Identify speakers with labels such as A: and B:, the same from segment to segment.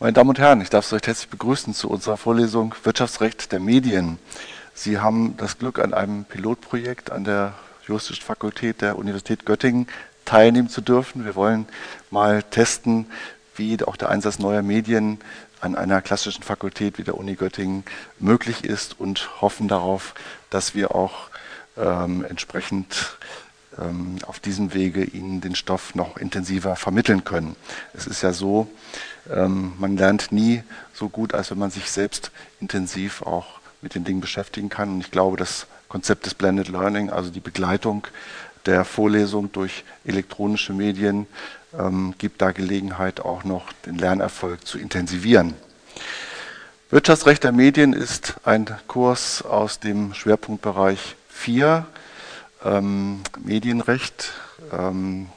A: Meine Damen und Herren, ich darf Sie recht herzlich begrüßen zu unserer Vorlesung Wirtschaftsrecht der Medien. Sie haben das Glück, an einem Pilotprojekt an der Juristischen Fakultät der Universität Göttingen teilnehmen zu dürfen. Wir wollen mal testen, wie auch der Einsatz neuer Medien an einer klassischen Fakultät wie der Uni Göttingen möglich ist und hoffen darauf, dass wir auch ähm, entsprechend auf diesem Wege Ihnen den Stoff noch intensiver vermitteln können. Es ist ja so, ähm, man lernt nie so gut, als wenn man sich selbst intensiv auch mit den Dingen beschäftigen kann. Und ich glaube, das Konzept des Blended Learning, also die Begleitung der Vorlesung durch elektronische Medien, ähm, gibt da Gelegenheit, auch noch den Lernerfolg zu intensivieren. Wirtschaftsrecht der Medien ist ein Kurs aus dem Schwerpunktbereich 4, ähm, Medienrecht. Ähm,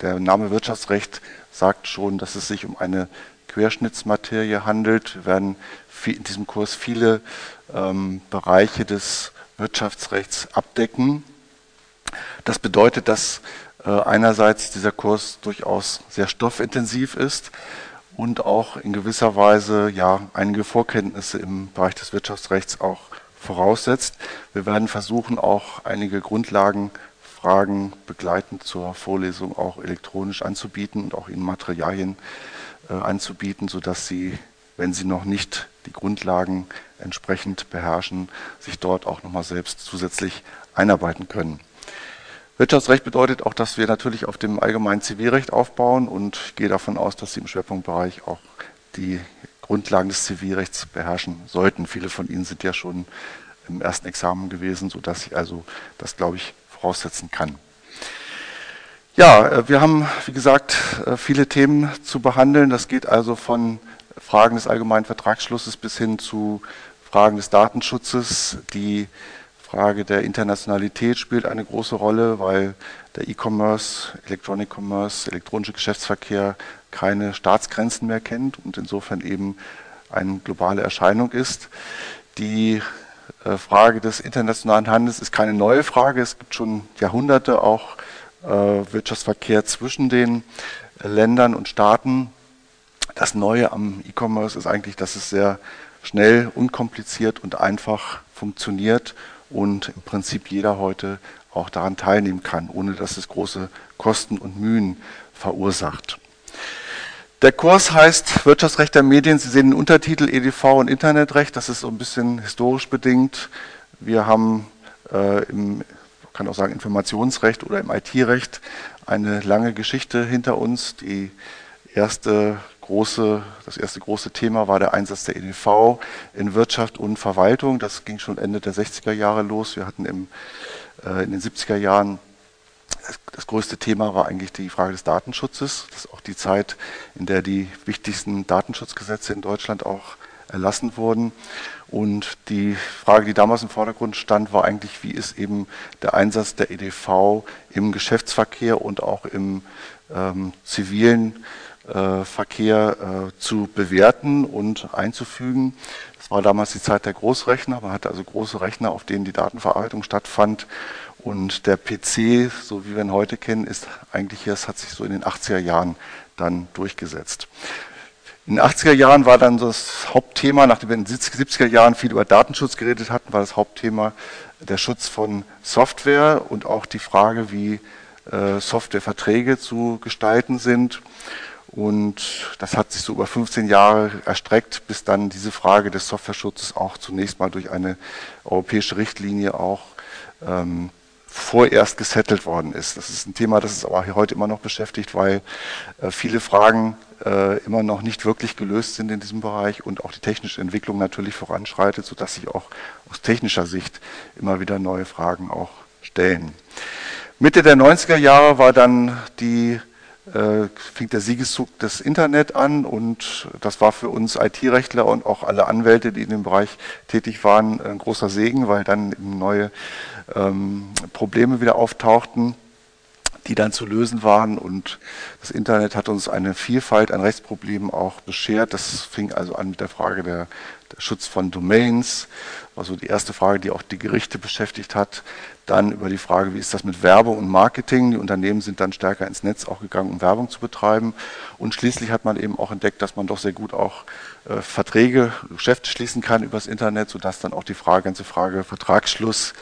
A: der Name Wirtschaftsrecht sagt schon, dass es sich um eine Querschnittsmaterie handelt. Wir werden in diesem Kurs viele ähm, Bereiche des Wirtschaftsrechts abdecken. Das bedeutet, dass äh, einerseits dieser Kurs durchaus sehr stoffintensiv ist und auch in gewisser Weise ja einige Vorkenntnisse im Bereich des Wirtschaftsrechts auch voraussetzt. Wir werden versuchen, auch einige Grundlagen Fragen begleitend zur Vorlesung auch elektronisch anzubieten und auch Ihnen Materialien äh, anzubieten, sodass Sie, wenn Sie noch nicht die Grundlagen entsprechend beherrschen, sich dort auch nochmal selbst zusätzlich einarbeiten können. Wirtschaftsrecht bedeutet auch, dass wir natürlich auf dem allgemeinen Zivilrecht aufbauen und ich gehe davon aus, dass Sie im Schwerpunktbereich auch die Grundlagen des Zivilrechts beherrschen sollten. Viele von Ihnen sind ja schon im ersten Examen gewesen, sodass ich also das, glaube ich, voraussetzen kann. Ja, äh, wir haben, wie gesagt, äh, viele Themen zu behandeln. Das geht also von Fragen des allgemeinen Vertragsschlusses bis hin zu Fragen des Datenschutzes. Die Frage der Internationalität spielt eine große Rolle, weil der E-Commerce, Electronic Commerce, elektronische Geschäftsverkehr keine Staatsgrenzen mehr kennt und insofern eben eine globale Erscheinung ist. Die äh, Frage des internationalen Handels ist keine neue Frage. Es gibt schon Jahrhunderte auch äh, Wirtschaftsverkehr zwischen den Ländern und Staaten. Das Neue am E-Commerce ist eigentlich, dass es sehr schnell, unkompliziert und einfach funktioniert und im Prinzip jeder heute auch daran teilnehmen kann, ohne dass es große Kosten und Mühen verursacht. Der Kurs heißt Wirtschaftsrecht der Medien. Sie sehen den Untertitel EDV und Internetrecht. Das ist so ein bisschen historisch bedingt. Wir haben äh, im, kann auch sagen, Informationsrecht oder im IT-Recht eine lange Geschichte hinter uns. Die erste große, das erste große Thema war der Einsatz der EDV in Wirtschaft und Verwaltung. Das ging schon Ende der 60er Jahre los. Wir hatten im, äh, in den 70er Jahren das größte Thema war eigentlich die Frage des Datenschutzes. Das ist auch die Zeit, in der die wichtigsten Datenschutzgesetze in Deutschland auch erlassen wurden. Und die Frage, die damals im Vordergrund stand, war eigentlich, wie ist eben der Einsatz der EDV im Geschäftsverkehr und auch im ähm, zivilen äh, Verkehr äh, zu bewerten und einzufügen. Das war damals die Zeit der Großrechner. Man hatte also große Rechner, auf denen die Datenverarbeitung stattfand. Und der PC, so wie wir ihn heute kennen, ist eigentlich, das hat sich so in den 80er Jahren dann durchgesetzt. In den 80er Jahren war dann das Hauptthema, nachdem wir in den 70er Jahren viel über Datenschutz geredet hatten, war das Hauptthema der Schutz von Software und auch die Frage, wie Softwareverträge zu gestalten sind. Und das hat sich so über 15 Jahre erstreckt, bis dann diese Frage des Softwareschutzes auch zunächst mal durch eine europäische Richtlinie auch ähm, vorerst gesettelt worden ist. Das ist ein Thema, das uns aber heute immer noch beschäftigt, weil äh, viele Fragen äh, immer noch nicht wirklich gelöst sind in diesem Bereich und auch die technische Entwicklung natürlich voranschreitet, sodass sich auch aus technischer Sicht immer wieder neue Fragen auch stellen. Mitte der 90er Jahre war dann die äh, fing der Siegeszug des Internet an und das war für uns IT-Rechtler und auch alle Anwälte, die in dem Bereich tätig waren, ein großer Segen, weil dann neue ähm, Probleme wieder auftauchten, die dann zu lösen waren. Und das Internet hat uns eine Vielfalt an Rechtsproblemen auch beschert. Das fing also an mit der Frage der der Schutz von Domains, war so die erste Frage, die auch die Gerichte beschäftigt hat. Dann über die Frage, wie ist das mit Werbung und Marketing? Die Unternehmen sind dann stärker ins Netz auch gegangen, um Werbung zu betreiben. Und schließlich hat man eben auch entdeckt, dass man doch sehr gut auch äh, Verträge, Geschäfte schließen kann übers Internet, sodass dann auch die Frage, ganze Frage Vertragsschluss,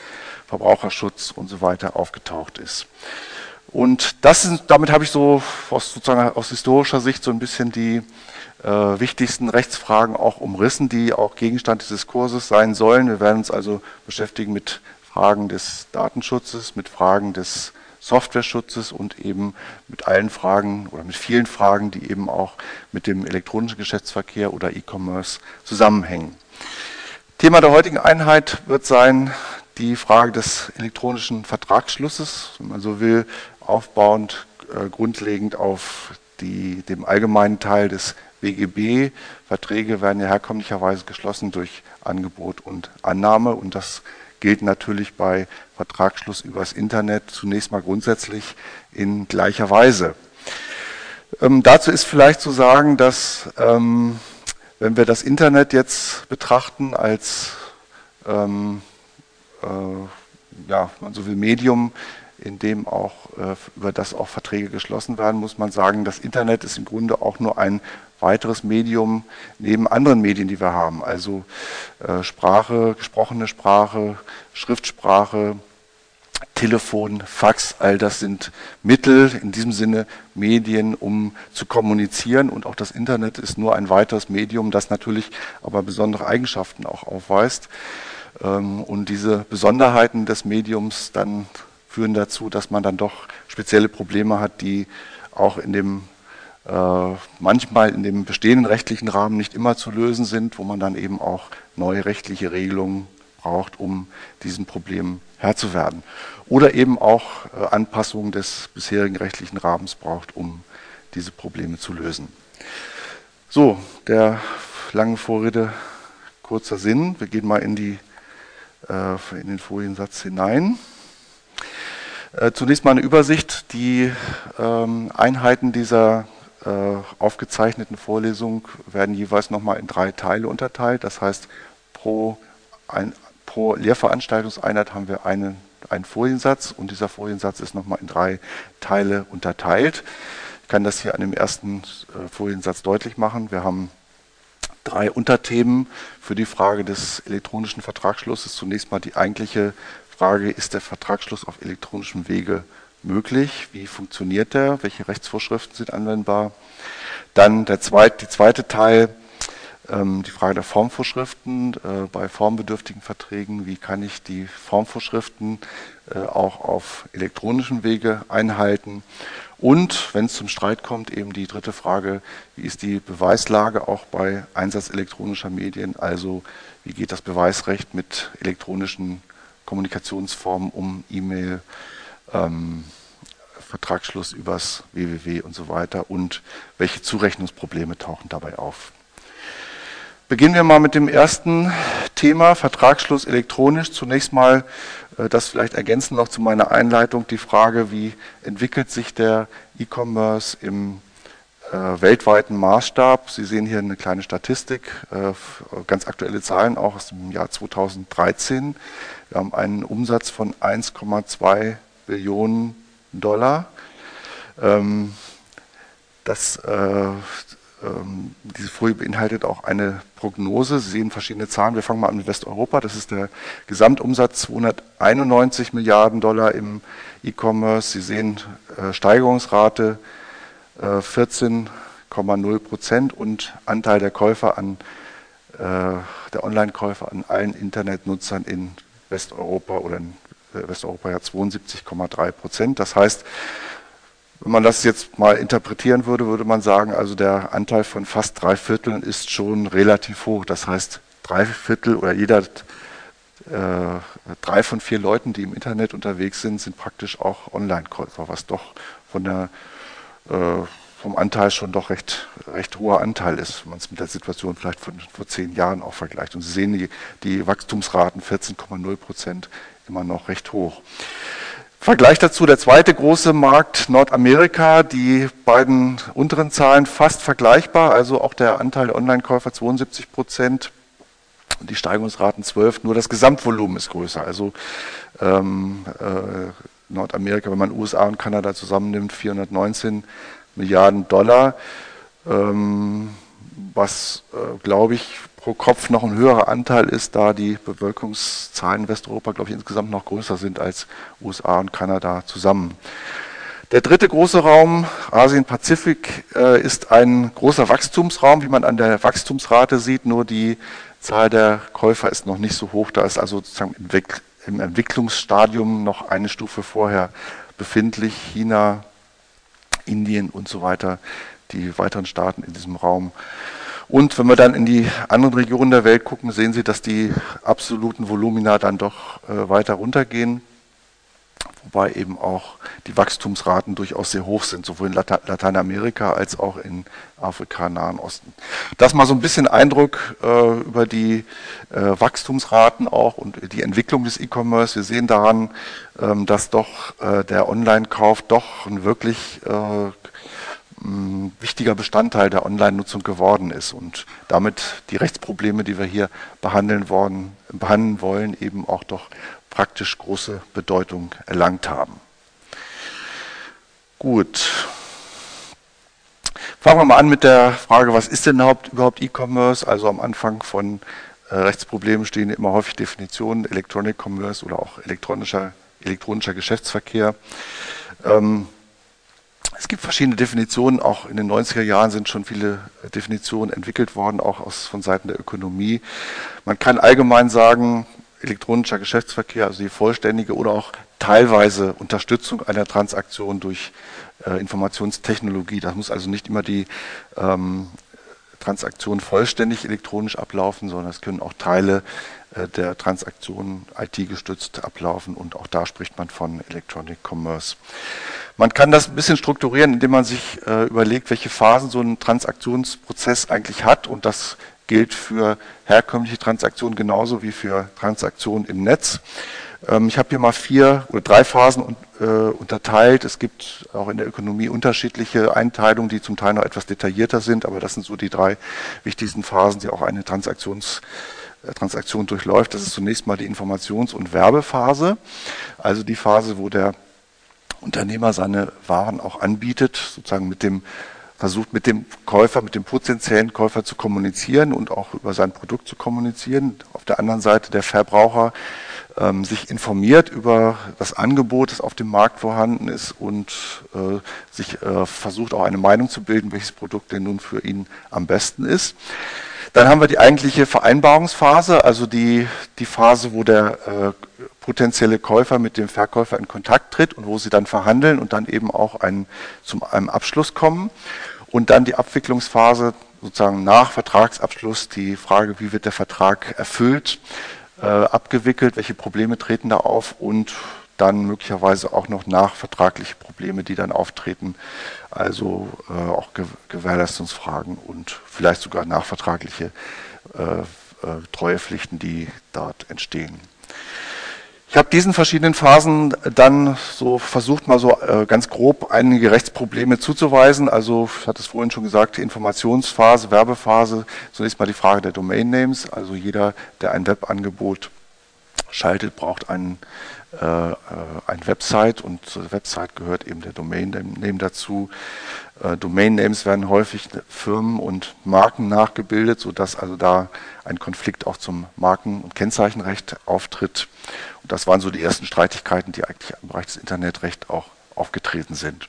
A: Verbraucherschutz und so weiter aufgetaucht ist. Und das ist, damit habe ich so aus, sozusagen aus historischer Sicht so ein bisschen die äh, wichtigsten Rechtsfragen auch umrissen, die auch Gegenstand dieses Kurses sein sollen. Wir werden uns also beschäftigen mit Fragen des Datenschutzes, mit Fragen des Softwareschutzes und eben mit allen Fragen oder mit vielen Fragen, die eben auch mit dem elektronischen Geschäftsverkehr oder E-Commerce zusammenhängen. Thema der heutigen Einheit wird sein die Frage des elektronischen Vertragsschlusses, wenn man so will, aufbauend äh, grundlegend auf die, dem allgemeinen Teil des BGB. Verträge werden ja herkömmlicherweise geschlossen durch Angebot und Annahme und das gilt natürlich bei Vertragsschluss übers Internet zunächst mal grundsätzlich in gleicher Weise. Ähm, dazu ist vielleicht zu sagen, dass ähm, wenn wir das Internet jetzt betrachten als ähm, äh, ja, man so will Medium, in dem auch äh, über das auch Verträge geschlossen werden, muss man sagen, das Internet ist im Grunde auch nur ein weiteres Medium neben anderen Medien, die wir haben. Also äh, Sprache, gesprochene Sprache, Schriftsprache, Telefon, Fax, all das sind Mittel, in diesem Sinne Medien, um zu kommunizieren. Und auch das Internet ist nur ein weiteres Medium, das natürlich aber besondere Eigenschaften auch aufweist. Ähm, und diese Besonderheiten des Mediums dann führen dazu, dass man dann doch spezielle Probleme hat, die auch in dem manchmal in dem bestehenden rechtlichen Rahmen nicht immer zu lösen sind, wo man dann eben auch neue rechtliche Regelungen braucht, um diesen Problemen Herr zu werden. Oder eben auch äh, Anpassungen des bisherigen rechtlichen Rahmens braucht, um diese Probleme zu lösen. So, der langen Vorrede kurzer Sinn. Wir gehen mal in, die, äh, in den Foliensatz hinein. Äh, zunächst mal eine Übersicht. Die ähm, Einheiten dieser äh, aufgezeichneten Vorlesung werden jeweils nochmal in drei Teile unterteilt. Das heißt, pro, ein, pro Lehrveranstaltungseinheit haben wir einen, einen Foliensatz und dieser Foliensatz ist nochmal in drei Teile unterteilt. Ich kann das hier an dem ersten äh, Foliensatz deutlich machen. Wir haben drei Unterthemen für die Frage des elektronischen Vertragsschlusses. Zunächst mal die eigentliche Frage, ist der Vertragsschluss auf elektronischem Wege möglich? Wie funktioniert der? Welche Rechtsvorschriften sind anwendbar? Dann der zweite, die zweite Teil, ähm, die Frage der Formvorschriften äh, bei formbedürftigen Verträgen. Wie kann ich die Formvorschriften äh, auch auf elektronischem Wege einhalten? Und wenn es zum Streit kommt, eben die dritte Frage, wie ist die Beweislage auch bei Einsatz elektronischer Medien? Also wie geht das Beweisrecht mit elektronischen Kommunikationsformen um E-Mail, ähm, Vertragsschluss übers www und so weiter und welche Zurechnungsprobleme tauchen dabei auf. Beginnen wir mal mit dem ersten Thema, Vertragsschluss elektronisch. Zunächst mal äh, das vielleicht ergänzen noch zu meiner Einleitung, die Frage, wie entwickelt sich der E-Commerce im äh, weltweiten Maßstab. Sie sehen hier eine kleine Statistik, äh, ganz aktuelle Zahlen auch aus dem Jahr 2013. Wir haben einen Umsatz von 1,2 Billionen Dollar. Ähm, das, äh, ähm, diese Folie beinhaltet auch eine Prognose. Sie sehen verschiedene Zahlen. Wir fangen mal an mit Westeuropa. Das ist der Gesamtumsatz 291 Milliarden Dollar im E-Commerce. Sie sehen äh, Steigerungsrate äh, 14,0 Prozent und Anteil der Käufer an äh, der Online-Käufer an allen Internetnutzern in Westeuropa oder in Westeuropa ja 72,3 Prozent. Das heißt, wenn man das jetzt mal interpretieren würde, würde man sagen, also der Anteil von fast drei Vierteln ist schon relativ hoch. Das heißt, drei Viertel oder jeder äh, drei von vier Leuten, die im Internet unterwegs sind, sind praktisch auch Online-Käufer, was doch von der äh, vom Anteil schon doch recht, recht hoher Anteil ist, wenn man es mit der Situation vielleicht von vor zehn Jahren auch vergleicht. Und Sie sehen die, die Wachstumsraten 14,0 Prozent immer noch recht hoch. Vergleich dazu der zweite große Markt Nordamerika, die beiden unteren Zahlen fast vergleichbar, also auch der Anteil der Online-Käufer 72 Prozent die Steigungsraten 12, nur das Gesamtvolumen ist größer. Also ähm, äh, Nordamerika, wenn man USA und Kanada zusammennimmt, 419 Milliarden Dollar, ähm, was, äh, glaube ich, pro Kopf noch ein höherer Anteil ist, da die Bevölkerungszahlen in Westeuropa, glaube ich, insgesamt noch größer sind als USA und Kanada zusammen. Der dritte große Raum, Asien-Pazifik, äh, ist ein großer Wachstumsraum, wie man an der Wachstumsrate sieht, nur die Zahl der Käufer ist noch nicht so hoch, da ist also sozusagen im Entwicklungsstadium noch eine Stufe vorher befindlich. China, Indien und so weiter, die weiteren Staaten in diesem Raum. Und wenn wir dann in die anderen Regionen der Welt gucken, sehen Sie, dass die absoluten Volumina dann doch äh, weiter runtergehen wobei eben auch die Wachstumsraten durchaus sehr hoch sind, sowohl in Lateinamerika als auch in Afrika, Nahen Osten. Das mal so ein bisschen Eindruck äh, über die äh, Wachstumsraten auch und die Entwicklung des E-Commerce. Wir sehen daran, ähm, dass doch äh, der Online-Kauf doch ein wirklich wichtiger Bestandteil der Online-Nutzung geworden ist und damit die Rechtsprobleme, die wir hier behandeln, worden, behandeln wollen, eben auch doch praktisch große Bedeutung erlangt haben. Gut. Fangen wir mal an mit der Frage, was ist denn überhaupt E-Commerce? Also am Anfang von äh, Rechtsproblemen stehen immer häufig Definitionen, Electronic Commerce oder auch elektronischer, elektronischer Geschäftsverkehr. Ähm, es gibt verschiedene Definitionen, auch in den 90er Jahren sind schon viele Definitionen entwickelt worden, auch aus, von Seiten der Ökonomie. Man kann allgemein sagen, elektronischer Geschäftsverkehr, also die vollständige oder auch teilweise Unterstützung einer Transaktion durch äh, Informationstechnologie. Das muss also nicht immer die ähm, Transaktion vollständig elektronisch ablaufen, sondern es können auch Teile äh, der Transaktion IT-gestützt ablaufen und auch da spricht man von Electronic Commerce. Man kann das ein bisschen strukturieren, indem man sich äh, überlegt, welche Phasen so ein Transaktionsprozess eigentlich hat und das gilt für herkömmliche Transaktionen genauso wie für Transaktionen im Netz. Ähm, ich habe hier mal vier oder drei Phasen äh, unterteilt. Es gibt auch in der Ökonomie unterschiedliche Einteilungen, die zum Teil noch etwas detaillierter sind, aber das sind so die drei wichtigsten Phasen, die auch eine Transaktions äh, Transaktion durchläuft. Das ist zunächst mal die Informations- und Werbephase, also die Phase, wo der Unternehmer seine Waren auch anbietet, sozusagen mit dem versucht mit dem Käufer, mit dem potenziellen Käufer zu kommunizieren und auch über sein Produkt zu kommunizieren. Auf der anderen Seite der Verbraucher ähm, sich informiert über das Angebot, das auf dem Markt vorhanden ist und äh, sich äh, versucht auch eine Meinung zu bilden, welches Produkt denn nun für ihn am besten ist. Dann haben wir die eigentliche Vereinbarungsphase, also die, die Phase, wo der äh, potenzielle Käufer mit dem Verkäufer in Kontakt tritt und wo sie dann verhandeln und dann eben auch ein, zum einem Abschluss kommen. Und dann die Abwicklungsphase sozusagen nach Vertragsabschluss, die Frage, wie wird der Vertrag erfüllt, äh, abgewickelt, welche Probleme treten da auf und dann möglicherweise auch noch nachvertragliche Probleme, die dann auftreten, also äh, auch Ge Gewährleistungsfragen und vielleicht sogar nachvertragliche äh, äh, Treuepflichten, die dort entstehen. Ich habe diesen verschiedenen Phasen dann so versucht, mal so äh, ganz grob einige Rechtsprobleme zuzuweisen. Also, ich hatte es vorhin schon gesagt, Informationsphase, Werbephase, zunächst mal die Frage der Domain Names. Also jeder, der ein Webangebot schaltet, braucht einen, äh, äh eine Website und zur Website gehört eben der Domain Name dazu. Äh, Domain Names werden häufig Firmen und Marken nachgebildet, sodass also da ein Konflikt auch zum Marken- und Kennzeichenrecht auftritt. Und das waren so die ersten Streitigkeiten, die eigentlich im Bereich des Internetrechts auch aufgetreten sind.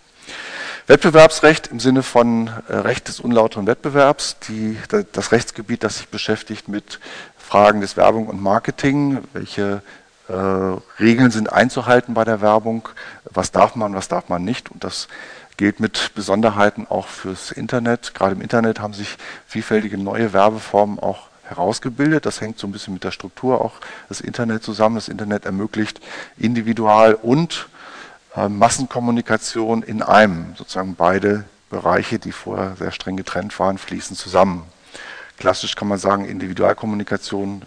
A: Wettbewerbsrecht im Sinne von äh, Recht des unlauteren Wettbewerbs, die, das Rechtsgebiet, das sich beschäftigt mit Fragen des Werbung und Marketing, welche Regeln sind einzuhalten bei der Werbung, was darf man, was darf man nicht und das gilt mit Besonderheiten auch fürs Internet. Gerade im Internet haben sich vielfältige neue Werbeformen auch herausgebildet. Das hängt so ein bisschen mit der Struktur auch des Internet zusammen. Das Internet ermöglicht Individual- und äh, Massenkommunikation in einem. Sozusagen beide Bereiche, die vorher sehr streng getrennt waren, fließen zusammen. Klassisch kann man sagen, Individualkommunikation,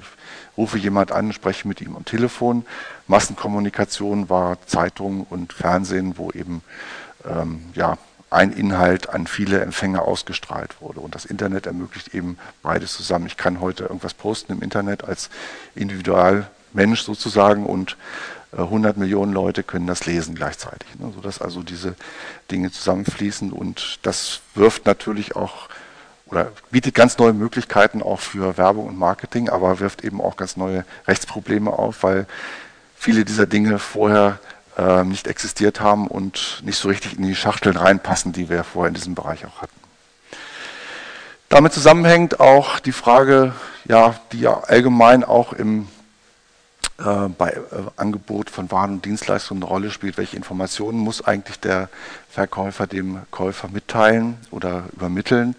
A: rufe jemand an, spreche mit ihm am Telefon. Massenkommunikation war Zeitung und Fernsehen, wo eben ähm, ja, ein Inhalt an viele Empfänger ausgestrahlt wurde. Und das Internet ermöglicht eben beides zusammen. Ich kann heute irgendwas posten im Internet als Individualmensch sozusagen und 100 äh, Millionen Leute können das lesen gleichzeitig, ne, sodass also diese Dinge zusammenfließen und das wirft natürlich auch oder bietet ganz neue Möglichkeiten auch für Werbung und Marketing, aber wirft eben auch ganz neue Rechtsprobleme auf, weil viele dieser Dinge vorher äh, nicht existiert haben und nicht so richtig in die Schachteln reinpassen, die wir vorher in diesem Bereich auch hatten. Damit zusammenhängt auch die Frage, ja, die ja allgemein auch im äh, bei äh, Angebot von Waren und Dienstleistungen eine Rolle spielt. Welche Informationen muss eigentlich der Verkäufer dem Käufer mitteilen oder übermitteln?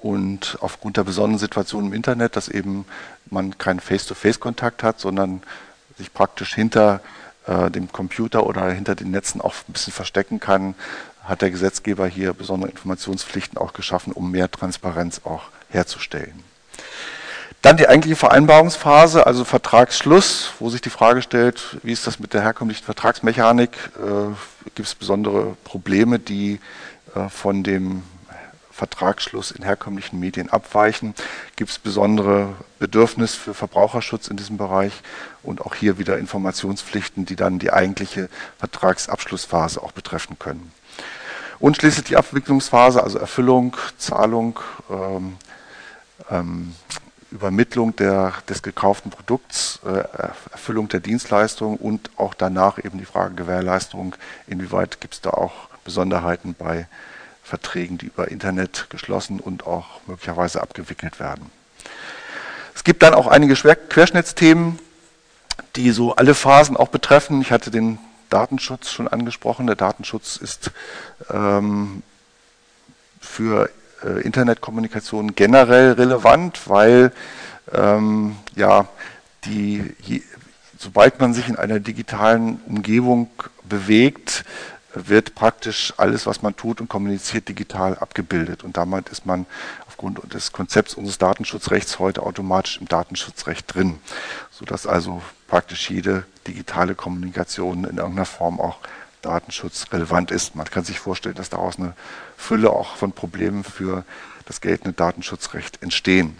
A: Und aufgrund der besonderen Situation im Internet, dass eben man keinen Face-to-Face-Kontakt hat, sondern sich praktisch hinter äh, dem Computer oder hinter den Netzen auch ein bisschen verstecken kann, hat der Gesetzgeber hier besondere Informationspflichten auch geschaffen, um mehr Transparenz auch herzustellen. Dann die eigentliche Vereinbarungsphase, also Vertragsschluss, wo sich die Frage stellt, wie ist das mit der herkömmlichen Vertragsmechanik? Äh, Gibt es besondere Probleme, die äh, von dem Vertragsschluss in herkömmlichen Medien abweichen? Gibt es besondere Bedürfnisse für Verbraucherschutz in diesem Bereich? Und auch hier wieder Informationspflichten, die dann die eigentliche Vertragsabschlussphase auch betreffen können. Und schließlich die Abwicklungsphase, also Erfüllung, Zahlung, ähm, ähm, Übermittlung der, des gekauften Produkts, äh, Erfüllung der Dienstleistung und auch danach eben die Frage Gewährleistung, inwieweit gibt es da auch Besonderheiten bei Verträgen, die über Internet geschlossen und auch möglicherweise abgewickelt werden. Es gibt dann auch einige Querschnittsthemen, die so alle Phasen auch betreffen. Ich hatte den Datenschutz schon angesprochen. Der Datenschutz ist ähm, für äh, Internetkommunikation generell relevant, weil ähm, ja, die, je, sobald man sich in einer digitalen Umgebung bewegt, wird praktisch alles, was man tut und kommuniziert, digital abgebildet. Und damit ist man aufgrund des Konzepts unseres Datenschutzrechts heute automatisch im Datenschutzrecht drin, sodass also praktisch jede digitale Kommunikation in irgendeiner Form auch datenschutzrelevant ist. Man kann sich vorstellen, dass daraus eine Fülle auch von Problemen für das geltende Datenschutzrecht entstehen.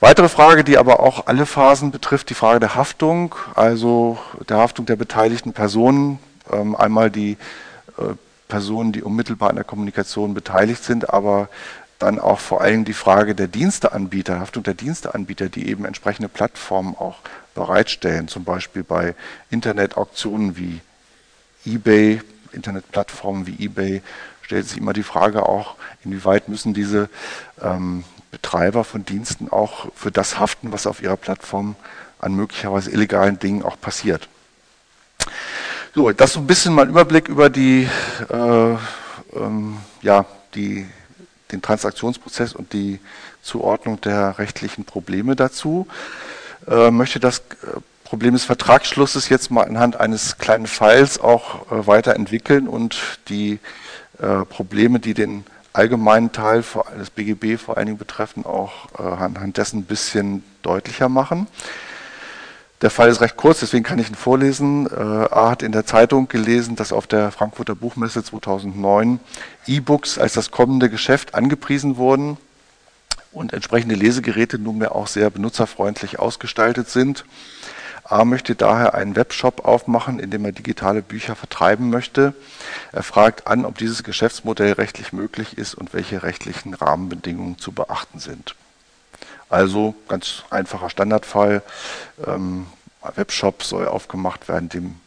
A: Weitere Frage, die aber auch alle Phasen betrifft, die Frage der Haftung, also der Haftung der beteiligten Personen. Ähm, einmal die äh, Personen, die unmittelbar an der Kommunikation beteiligt sind, aber dann auch vor allem die Frage der Diensteanbieter, Haftung der Diensteanbieter, die eben entsprechende Plattformen auch bereitstellen, zum Beispiel bei Internetauktionen wie eBay, Internetplattformen wie eBay, stellt sich immer die Frage auch, inwieweit müssen diese ähm, Betreiber von Diensten auch für das haften, was auf ihrer Plattform an möglicherweise illegalen Dingen auch passiert. So, das ist so ein bisschen mal Überblick über die, äh, ähm, ja, die, den Transaktionsprozess und die Zuordnung der rechtlichen Probleme dazu. Äh, möchte das äh, Problem des Vertragsschlusses jetzt mal anhand eines kleinen Falls auch äh, weiterentwickeln und die äh, Probleme, die den allgemeinen Teil des BGB vor allen Dingen betreffen, auch äh, anhand dessen ein bisschen deutlicher machen. Der Fall ist recht kurz, deswegen kann ich ihn vorlesen. Äh, A hat in der Zeitung gelesen, dass auf der Frankfurter Buchmesse 2009 E-Books als das kommende Geschäft angepriesen wurden und entsprechende Lesegeräte nunmehr auch sehr benutzerfreundlich ausgestaltet sind. A möchte daher einen Webshop aufmachen, in dem er digitale Bücher vertreiben möchte. Er fragt an, ob dieses Geschäftsmodell rechtlich möglich ist und welche rechtlichen Rahmenbedingungen zu beachten sind. Also ganz einfacher Standardfall. Ähm, Webshop soll aufgemacht werden, dem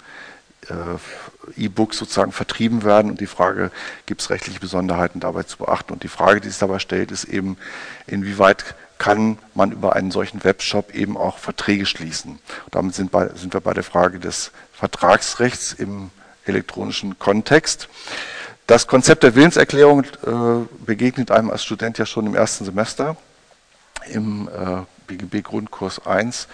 A: äh, E-Books sozusagen vertrieben werden und die Frage, gibt es rechtliche Besonderheiten dabei zu beachten? Und die Frage, die sich dabei stellt, ist eben, inwieweit kann man über einen solchen Webshop eben auch Verträge schließen. Und damit sind, bei, sind wir bei der Frage des Vertragsrechts im elektronischen Kontext. Das Konzept der Willenserklärung äh, begegnet einem als Student ja schon im ersten Semester im äh, BGB Grundkurs 1.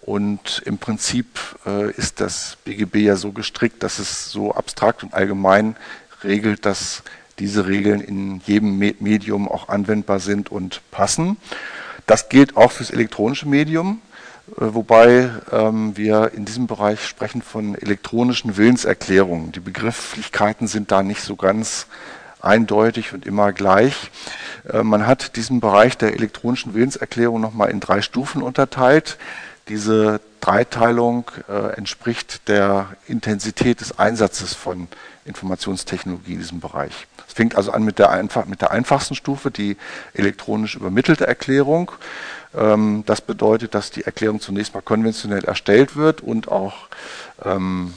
A: Und im Prinzip äh, ist das BGB ja so gestrickt, dass es so abstrakt und allgemein regelt, dass diese Regeln in jedem Medium auch anwendbar sind und passen. Das gilt auch fürs elektronische Medium, äh, wobei ähm, wir in diesem Bereich sprechen von elektronischen Willenserklärungen. Die Begrifflichkeiten sind da nicht so ganz eindeutig und immer gleich. Äh, man hat diesen Bereich der elektronischen Willenserklärung nochmal in drei Stufen unterteilt. Diese Dreiteilung äh, entspricht der Intensität des Einsatzes von Informationstechnologie in diesem Bereich. Es fängt also an mit der, einfach, mit der einfachsten Stufe, die elektronisch übermittelte Erklärung. Ähm, das bedeutet, dass die Erklärung zunächst mal konventionell erstellt wird und auch ähm,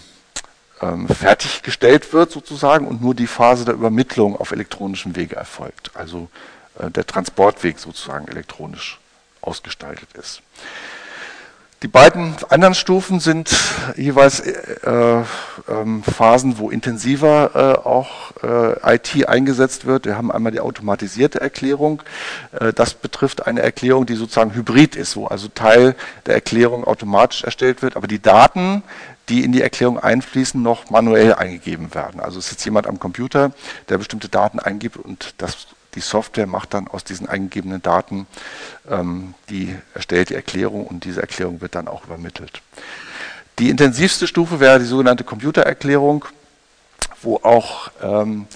A: ähm, fertiggestellt wird sozusagen und nur die Phase der Übermittlung auf elektronischem Wege erfolgt. Also äh, der Transportweg sozusagen elektronisch ausgestaltet ist. Die beiden anderen Stufen sind jeweils äh, äh, Phasen, wo intensiver äh, auch äh, IT eingesetzt wird. Wir haben einmal die automatisierte Erklärung. Äh, das betrifft eine Erklärung, die sozusagen hybrid ist, wo also Teil der Erklärung automatisch erstellt wird, aber die Daten, die in die Erklärung einfließen, noch manuell eingegeben werden. Also es sitzt jemand am Computer, der bestimmte Daten eingibt und das die Software macht dann aus diesen eingegebenen Daten, ähm, die erstellt die Erklärung und diese Erklärung wird dann auch übermittelt. Die intensivste Stufe wäre die sogenannte Computererklärung, wo auch ähm,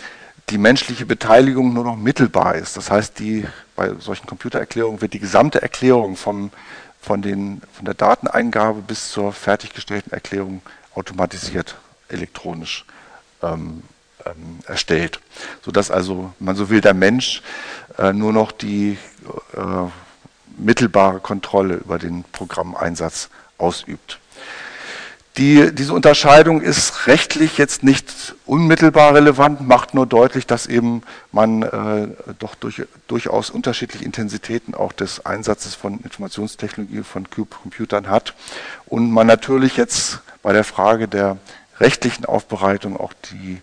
A: die menschliche Beteiligung nur noch mittelbar ist. Das heißt, die, bei solchen Computererklärungen wird die gesamte Erklärung vom, von, den, von der Dateneingabe bis zur fertiggestellten Erklärung automatisiert elektronisch ähm, ähm, erstellt, sodass also, wenn man so will, der Mensch äh, nur noch die äh, mittelbare Kontrolle über den Programmeinsatz ausübt. Die, diese Unterscheidung ist rechtlich jetzt nicht unmittelbar relevant, macht nur deutlich, dass eben man äh, doch durch, durchaus unterschiedliche Intensitäten auch des Einsatzes von Informationstechnologie, von Computern hat und man natürlich jetzt bei der Frage der rechtlichen Aufbereitung auch die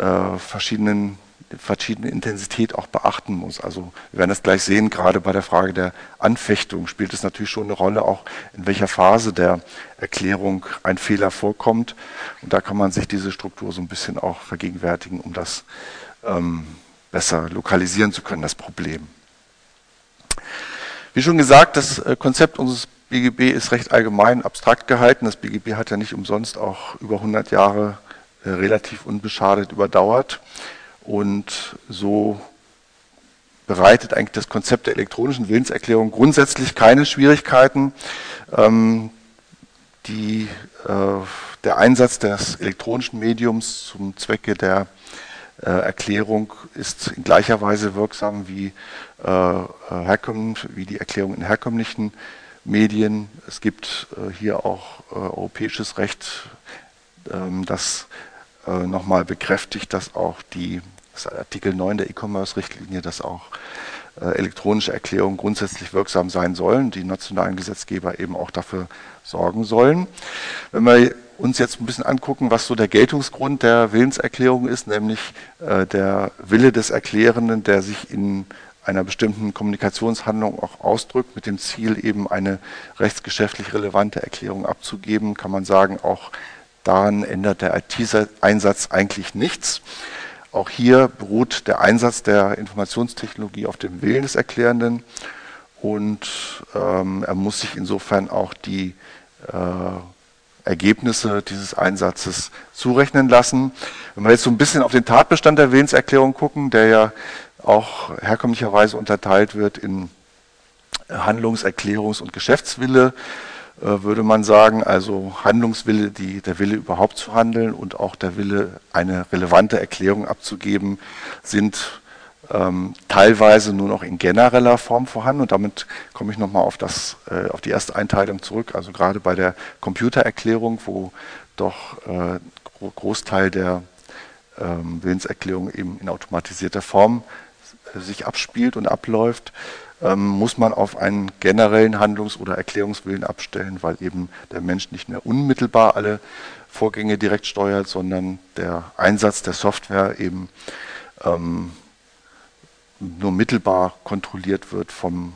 A: äh, verschiedenen verschiedene Intensität auch beachten muss. Also wir werden das gleich sehen, gerade bei der Frage der Anfechtung spielt es natürlich schon eine Rolle, auch in welcher Phase der Erklärung ein Fehler vorkommt. Und da kann man sich diese Struktur so ein bisschen auch vergegenwärtigen, um das ähm, besser lokalisieren zu können, das Problem. Wie schon gesagt, das äh, Konzept unseres BGB ist recht allgemein abstrakt gehalten. Das BGB hat ja nicht umsonst auch über 100 Jahre äh, relativ unbeschadet überdauert. Und so bereitet eigentlich das Konzept der elektronischen Willenserklärung grundsätzlich keine Schwierigkeiten. Ähm, die, äh, der Einsatz des elektronischen Mediums zum Zwecke der äh, Erklärung ist in gleicher Weise wirksam wie, äh, wie die Erklärung in herkömmlichen Medien. Es gibt äh, hier auch äh, europäisches Recht, ähm, das äh, nochmal bekräftigt, dass auch die das Artikel 9 der E-Commerce-Richtlinie, dass auch äh, elektronische Erklärungen grundsätzlich wirksam sein sollen, die nationalen Gesetzgeber eben auch dafür sorgen sollen. Wenn wir uns jetzt ein bisschen angucken, was so der Geltungsgrund der Willenserklärung ist, nämlich äh, der Wille des Erklärenden, der sich in einer bestimmten Kommunikationshandlung auch ausdrückt, mit dem Ziel eben eine rechtsgeschäftlich relevante Erklärung abzugeben, kann man sagen, auch Daran ändert der IT-Einsatz eigentlich nichts. Auch hier beruht der Einsatz der Informationstechnologie auf dem Willen des Erklärenden und ähm, er muss sich insofern auch die äh, Ergebnisse dieses Einsatzes zurechnen lassen. Wenn wir jetzt so ein bisschen auf den Tatbestand der Willenserklärung gucken, der ja auch herkömmlicherweise unterteilt wird in Handlungs-, Erklärungs- und Geschäftswille, würde man sagen, also Handlungswille, die, der Wille überhaupt zu handeln und auch der Wille, eine relevante Erklärung abzugeben, sind ähm, teilweise nur noch in genereller Form vorhanden. Und damit komme ich nochmal auf, äh, auf die erste Einteilung zurück. Also gerade bei der Computererklärung, wo doch äh, Großteil der ähm, Willenserklärung eben in automatisierter Form äh, sich abspielt und abläuft, ähm, muss man auf einen generellen Handlungs- oder Erklärungswillen abstellen, weil eben der Mensch nicht mehr unmittelbar alle Vorgänge direkt steuert, sondern der Einsatz der Software eben ähm, nur mittelbar kontrolliert wird vom,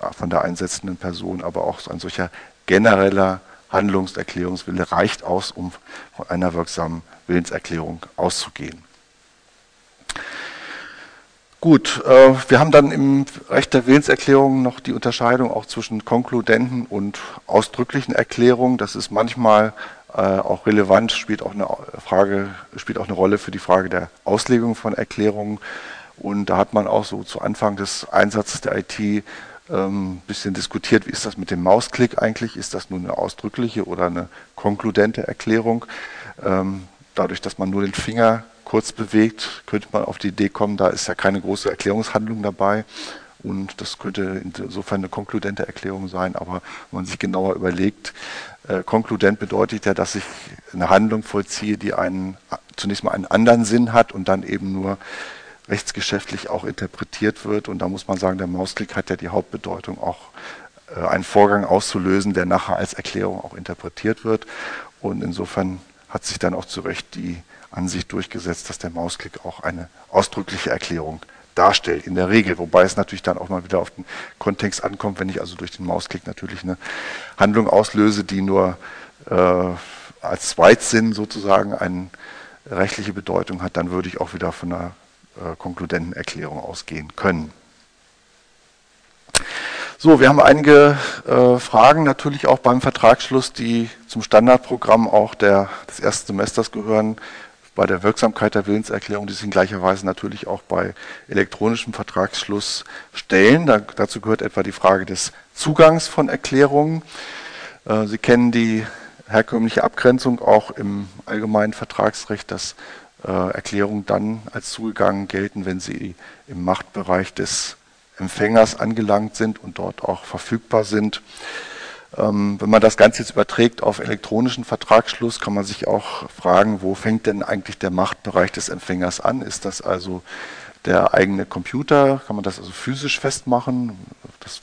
A: äh, von der einsetzenden Person, aber auch ein solcher genereller Handlungs- Erklärungswille reicht aus, um von einer wirksamen Willenserklärung auszugehen. Gut, äh, wir haben dann im Recht der Willenserklärung noch die Unterscheidung auch zwischen konkludenten und ausdrücklichen Erklärungen. Das ist manchmal äh, auch relevant, spielt auch eine Frage, spielt auch eine Rolle für die Frage der Auslegung von Erklärungen. Und da hat man auch so zu Anfang des Einsatzes der IT ein ähm, bisschen diskutiert, wie ist das mit dem Mausklick eigentlich? Ist das nun eine ausdrückliche oder eine konkludente Erklärung? Ähm, dadurch, dass man nur den Finger kurz bewegt, könnte man auf die Idee kommen, da ist ja keine große Erklärungshandlung dabei. Und das könnte insofern eine konkludente Erklärung sein, aber wenn man sich genauer überlegt, äh, konkludent bedeutet ja, dass ich eine Handlung vollziehe, die einen, zunächst mal einen anderen Sinn hat und dann eben nur rechtsgeschäftlich auch interpretiert wird. Und da muss man sagen, der Mausklick hat ja die Hauptbedeutung, auch äh, einen Vorgang auszulösen, der nachher als Erklärung auch interpretiert wird. Und insofern hat sich dann auch zu Recht die Ansicht durchgesetzt, dass der Mausklick auch eine ausdrückliche Erklärung darstellt, in der Regel. Wobei es natürlich dann auch mal wieder auf den Kontext ankommt, wenn ich also durch den Mausklick natürlich eine Handlung auslöse, die nur äh, als Zweitsinn sozusagen eine rechtliche Bedeutung hat, dann würde ich auch wieder von einer äh, konkludenten Erklärung ausgehen können. So, wir haben einige äh, Fragen natürlich auch beim Vertragsschluss, die zum Standardprogramm auch der, des ersten Semesters gehören bei der Wirksamkeit der Willenserklärung, die sich in gleicher Weise natürlich auch bei elektronischem Vertragsschluss stellen. Da, dazu gehört etwa die Frage des Zugangs von Erklärungen. Äh, Sie kennen die herkömmliche Abgrenzung auch im allgemeinen Vertragsrecht, dass äh, Erklärungen dann als zugegangen gelten, wenn sie im Machtbereich des Empfängers angelangt sind und dort auch verfügbar sind. Ähm, wenn man das Ganze jetzt überträgt auf elektronischen Vertragsschluss, kann man sich auch fragen, wo fängt denn eigentlich der Machtbereich des Empfängers an? Ist das also der eigene Computer? Kann man das also physisch festmachen? Das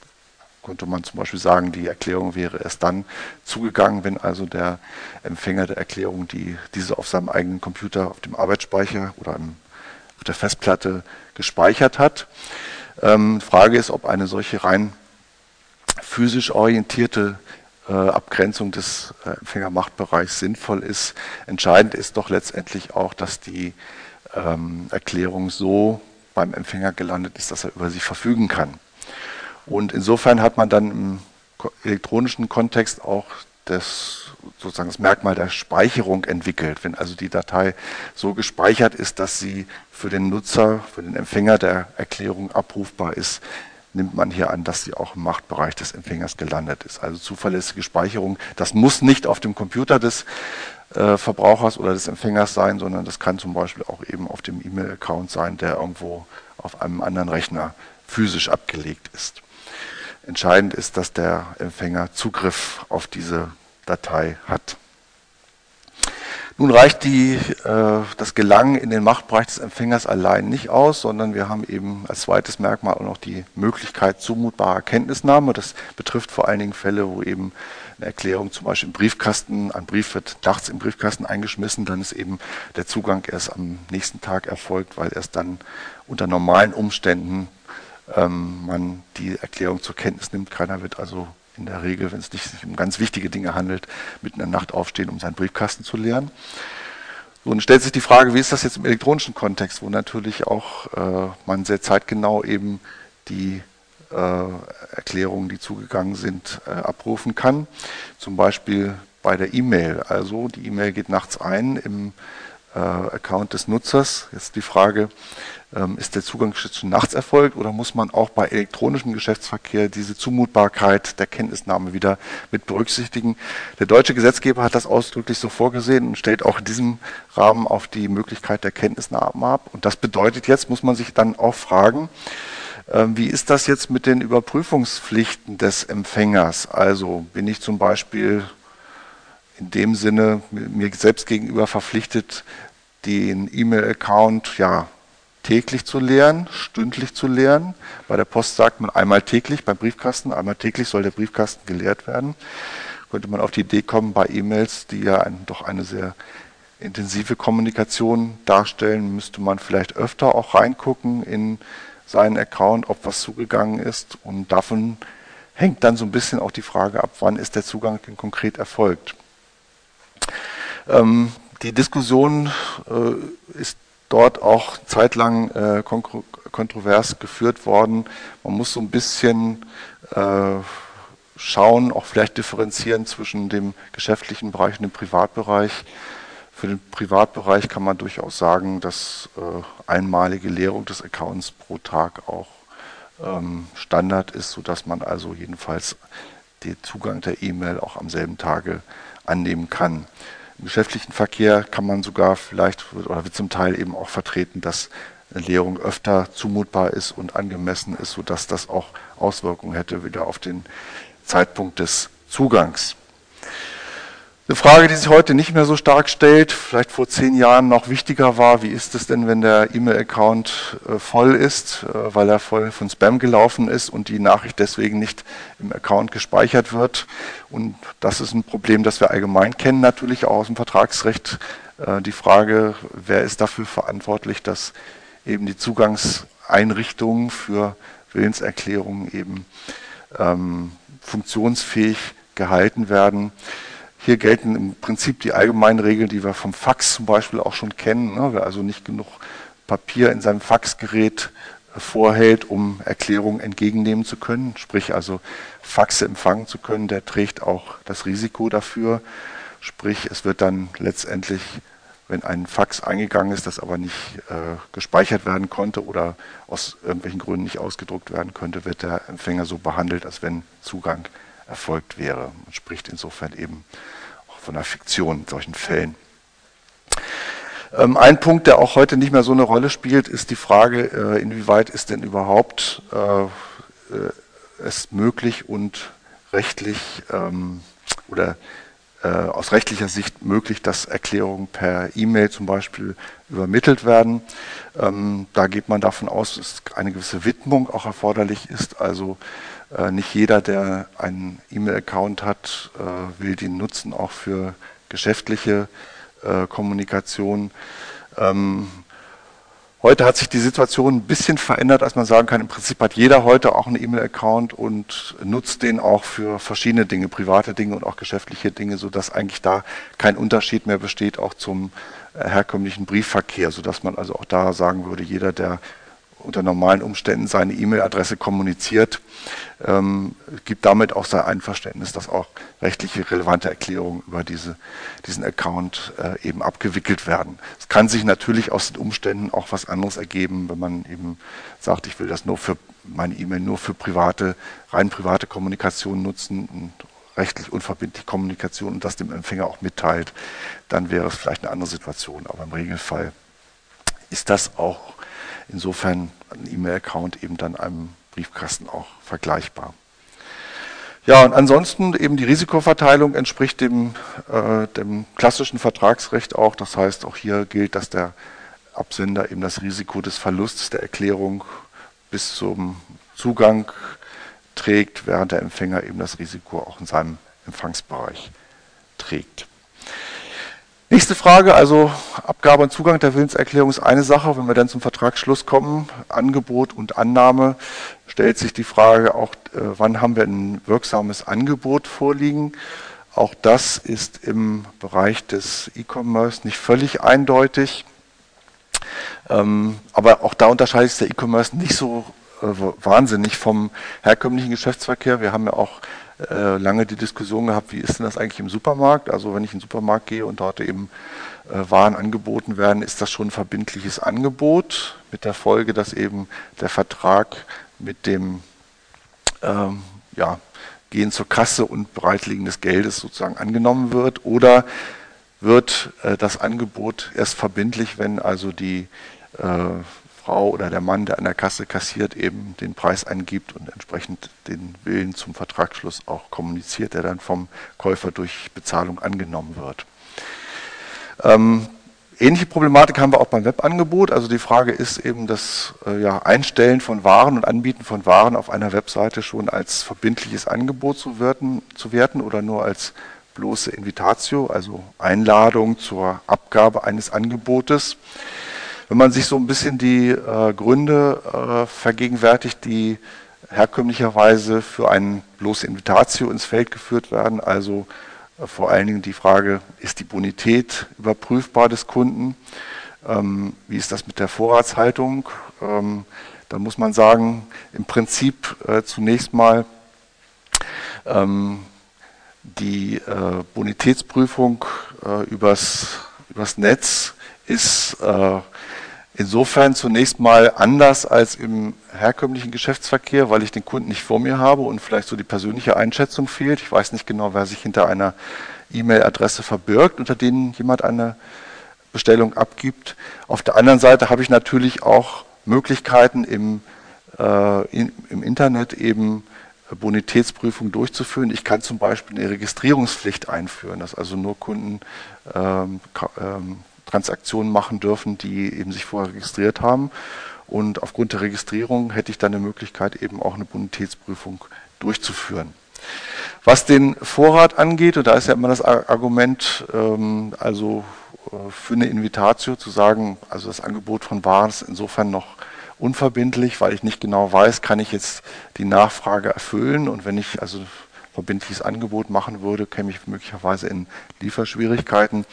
A: könnte man zum Beispiel sagen, die Erklärung wäre erst dann zugegangen, wenn also der Empfänger der Erklärung die, diese auf seinem eigenen Computer, auf dem Arbeitsspeicher oder im, auf der Festplatte gespeichert hat. Ähm, Frage ist, ob eine solche rein physisch orientierte äh, Abgrenzung des äh, Empfängermachtbereichs sinnvoll ist. Entscheidend ist doch letztendlich auch, dass die ähm, Erklärung so beim Empfänger gelandet ist, dass er über sie verfügen kann. Und insofern hat man dann im elektronischen Kontext auch das sozusagen das Merkmal der Speicherung entwickelt. Wenn also die Datei so gespeichert ist, dass sie für den Nutzer, für den Empfänger der Erklärung abrufbar ist, nimmt man hier an, dass sie auch im Machtbereich des Empfängers gelandet ist. Also zuverlässige Speicherung, das muss nicht auf dem Computer des äh, Verbrauchers oder des Empfängers sein, sondern das kann zum Beispiel auch eben auf dem E-Mail-Account sein, der irgendwo auf einem anderen Rechner physisch abgelegt ist. Entscheidend ist, dass der Empfänger Zugriff auf diese Datei hat. Nun reicht die, äh, das Gelangen in den Machtbereich des Empfängers allein nicht aus, sondern wir haben eben als zweites Merkmal auch noch die Möglichkeit zumutbarer Kenntnisnahme. Das betrifft vor allen Dingen Fälle, wo eben eine Erklärung zum Beispiel im Briefkasten, ein Brief wird nachts im Briefkasten eingeschmissen, dann ist eben der Zugang erst am nächsten Tag erfolgt, weil erst dann unter normalen Umständen ähm, man die Erklärung zur Kenntnis nimmt. Keiner wird also in der Regel, wenn es nicht um ganz wichtige Dinge handelt, mitten in der Nacht aufstehen, um seinen Briefkasten zu leeren. So, und stellt sich die Frage, wie ist das jetzt im elektronischen Kontext, wo natürlich auch äh, man sehr zeitgenau eben die äh, Erklärungen, die zugegangen sind, äh, abrufen kann. Zum Beispiel bei der E-Mail. Also die E-Mail geht nachts ein im äh, Account des Nutzers. Jetzt die Frage, ist der Zugang schon nachts erfolgt oder muss man auch bei elektronischem Geschäftsverkehr diese Zumutbarkeit der Kenntnisnahme wieder mit berücksichtigen? Der deutsche Gesetzgeber hat das ausdrücklich so vorgesehen und stellt auch in diesem Rahmen auf die Möglichkeit der Kenntnisnahme ab. Und das bedeutet jetzt, muss man sich dann auch fragen, ähm, wie ist das jetzt mit den Überprüfungspflichten des Empfängers? Also bin ich zum Beispiel in dem Sinne mir selbst gegenüber verpflichtet, den E-Mail-Account ja täglich zu leeren, stündlich zu leeren. Bei der Post sagt man einmal täglich, beim Briefkasten, einmal täglich soll der Briefkasten geleert werden. Könnte man auf die Idee kommen, bei E-Mails, die ja ein, doch eine sehr intensive Kommunikation darstellen, müsste man vielleicht öfter auch reingucken in seinen Account, ob was zugegangen ist. Und davon hängt dann so ein bisschen auch die Frage ab, wann ist der Zugang denn konkret erfolgt. Ähm, die Diskussion äh, ist dort auch zeitlang äh, kontrovers geführt worden. Man muss so ein bisschen äh, schauen, auch vielleicht differenzieren zwischen dem geschäftlichen Bereich und dem Privatbereich. Für den Privatbereich kann man durchaus sagen, dass äh, einmalige Leerung des Accounts pro Tag auch ähm, Standard ist, sodass man also jedenfalls den Zugang der E-Mail auch am selben Tage annehmen kann. Im geschäftlichen Verkehr kann man sogar vielleicht oder wird zum Teil eben auch vertreten, dass Leerung öfter zumutbar ist und angemessen ist, sodass das auch Auswirkungen hätte wieder auf den Zeitpunkt des Zugangs. Eine Frage, die sich heute nicht mehr so stark stellt, vielleicht vor zehn Jahren noch wichtiger war, wie ist es denn, wenn der E-Mail-Account äh, voll ist, äh, weil er voll von Spam gelaufen ist und die Nachricht deswegen nicht im Account gespeichert wird. Und das ist ein Problem, das wir allgemein kennen, natürlich auch aus dem Vertragsrecht. Äh, die Frage, wer ist dafür verantwortlich, dass eben die Zugangseinrichtungen für Willenserklärungen eben ähm, funktionsfähig gehalten werden. Hier gelten im Prinzip die allgemeinen Regeln, die wir vom Fax zum Beispiel auch schon kennen. Ne? Wer also nicht genug Papier in seinem Faxgerät äh, vorhält, um Erklärungen entgegennehmen zu können, sprich also Faxe empfangen zu können, der trägt auch das Risiko dafür. Sprich, es wird dann letztendlich, wenn ein Fax eingegangen ist, das aber nicht äh, gespeichert werden konnte oder aus irgendwelchen Gründen nicht ausgedruckt werden könnte, wird der Empfänger so behandelt, als wenn Zugang erfolgt wäre. Man spricht insofern eben auch von einer Fiktion in solchen Fällen. Ähm, ein Punkt, der auch heute nicht mehr so eine Rolle spielt, ist die Frage, äh, inwieweit ist denn überhaupt äh, äh, es möglich und rechtlich ähm, oder äh, aus rechtlicher Sicht möglich, dass Erklärungen per E-Mail zum Beispiel übermittelt werden. Ähm, da geht man davon aus, dass eine gewisse Widmung auch erforderlich ist. Also äh, nicht jeder, der einen E-Mail-Account hat, äh, will den nutzen, auch für geschäftliche äh, Kommunikation. Ähm, heute hat sich die Situation ein bisschen verändert, als man sagen kann, im Prinzip hat jeder heute auch einen E-Mail-Account und nutzt den auch für verschiedene Dinge, private Dinge und auch geschäftliche Dinge, sodass eigentlich da kein Unterschied mehr besteht, auch zum herkömmlichen Briefverkehr, sodass man also auch da sagen würde, jeder, der unter normalen Umständen seine E-Mail-Adresse kommuniziert, ähm, gibt damit auch sein Einverständnis, dass auch rechtliche relevante Erklärungen über diese, diesen Account äh, eben abgewickelt werden. Es kann sich natürlich aus den Umständen auch was anderes ergeben, wenn man eben sagt, ich will das nur für meine E-Mail nur für private, rein private Kommunikation nutzen und rechtlich unverbindlich Kommunikation und das dem Empfänger auch mitteilt, dann wäre es vielleicht eine andere Situation. Aber im Regelfall ist das auch insofern ein E-Mail-Account eben dann einem Briefkasten auch vergleichbar. Ja, und ansonsten eben die Risikoverteilung entspricht dem, äh, dem klassischen Vertragsrecht auch. Das heißt, auch hier gilt, dass der Absender eben das Risiko des Verlustes der Erklärung bis zum Zugang trägt, während der Empfänger eben das Risiko auch in seinem Empfangsbereich trägt. Nächste Frage, also Abgabe und Zugang der Willenserklärung ist eine Sache. Wenn wir dann zum Vertragsschluss kommen, Angebot und Annahme, stellt sich die Frage auch, äh, wann haben wir ein wirksames Angebot vorliegen. Auch das ist im Bereich des E-Commerce nicht völlig eindeutig. Ähm, aber auch da unterscheidet sich der E-Commerce nicht so äh, wahnsinnig vom herkömmlichen Geschäftsverkehr. Wir haben ja auch äh, lange die Diskussion gehabt, wie ist denn das eigentlich im Supermarkt? Also wenn ich in den Supermarkt gehe und dort eben äh, Waren angeboten werden, ist das schon ein verbindliches Angebot mit der Folge, dass eben der Vertrag mit dem ähm, ja, Gehen zur Kasse und Bereitlegen des Geldes sozusagen angenommen wird oder wird äh, das Angebot erst verbindlich, wenn also die äh, Frau oder der Mann, der an der Kasse kassiert, eben den Preis eingibt und entsprechend den Willen zum Vertragsschluss auch kommuniziert, der dann vom Käufer durch Bezahlung angenommen wird. Ähm, ähnliche Problematik haben wir auch beim Webangebot. Also die Frage ist eben das äh, ja, Einstellen von Waren und Anbieten von Waren auf einer Webseite schon als verbindliches Angebot zu werten, zu werten oder nur als bloße Invitatio, also Einladung zur Abgabe eines Angebotes. Wenn man sich so ein bisschen die äh, Gründe äh, vergegenwärtigt, die herkömmlicherweise für ein bloße Invitatio ins Feld geführt werden, also äh, vor allen Dingen die Frage, ist die Bonität überprüfbar des Kunden? Ähm, wie ist das mit der Vorratshaltung? Ähm, dann muss man sagen, im Prinzip äh, zunächst mal ähm, die äh, Bonitätsprüfung äh, übers, übers Netz ist äh, insofern zunächst mal anders als im herkömmlichen Geschäftsverkehr, weil ich den Kunden nicht vor mir habe und vielleicht so die persönliche Einschätzung fehlt. Ich weiß nicht genau, wer sich hinter einer E-Mail-Adresse verbirgt, unter denen jemand eine Bestellung abgibt. Auf der anderen Seite habe ich natürlich auch Möglichkeiten im, äh, in, im Internet eben Bonitätsprüfung durchzuführen. Ich kann zum Beispiel eine Registrierungspflicht einführen, dass also nur Kunden ähm, ähm, Transaktionen machen dürfen, die eben sich vorher registriert haben. Und aufgrund der Registrierung hätte ich dann eine Möglichkeit, eben auch eine Bonitätsprüfung durchzuführen. Was den Vorrat angeht, und da ist ja immer das Argument, ähm, also äh, für eine Invitatio zu sagen, also das Angebot von Waren ist insofern noch unverbindlich, weil ich nicht genau weiß, kann ich jetzt die Nachfrage erfüllen und wenn ich also verbindliches Angebot machen würde, käme ich möglicherweise in Lieferschwierigkeiten.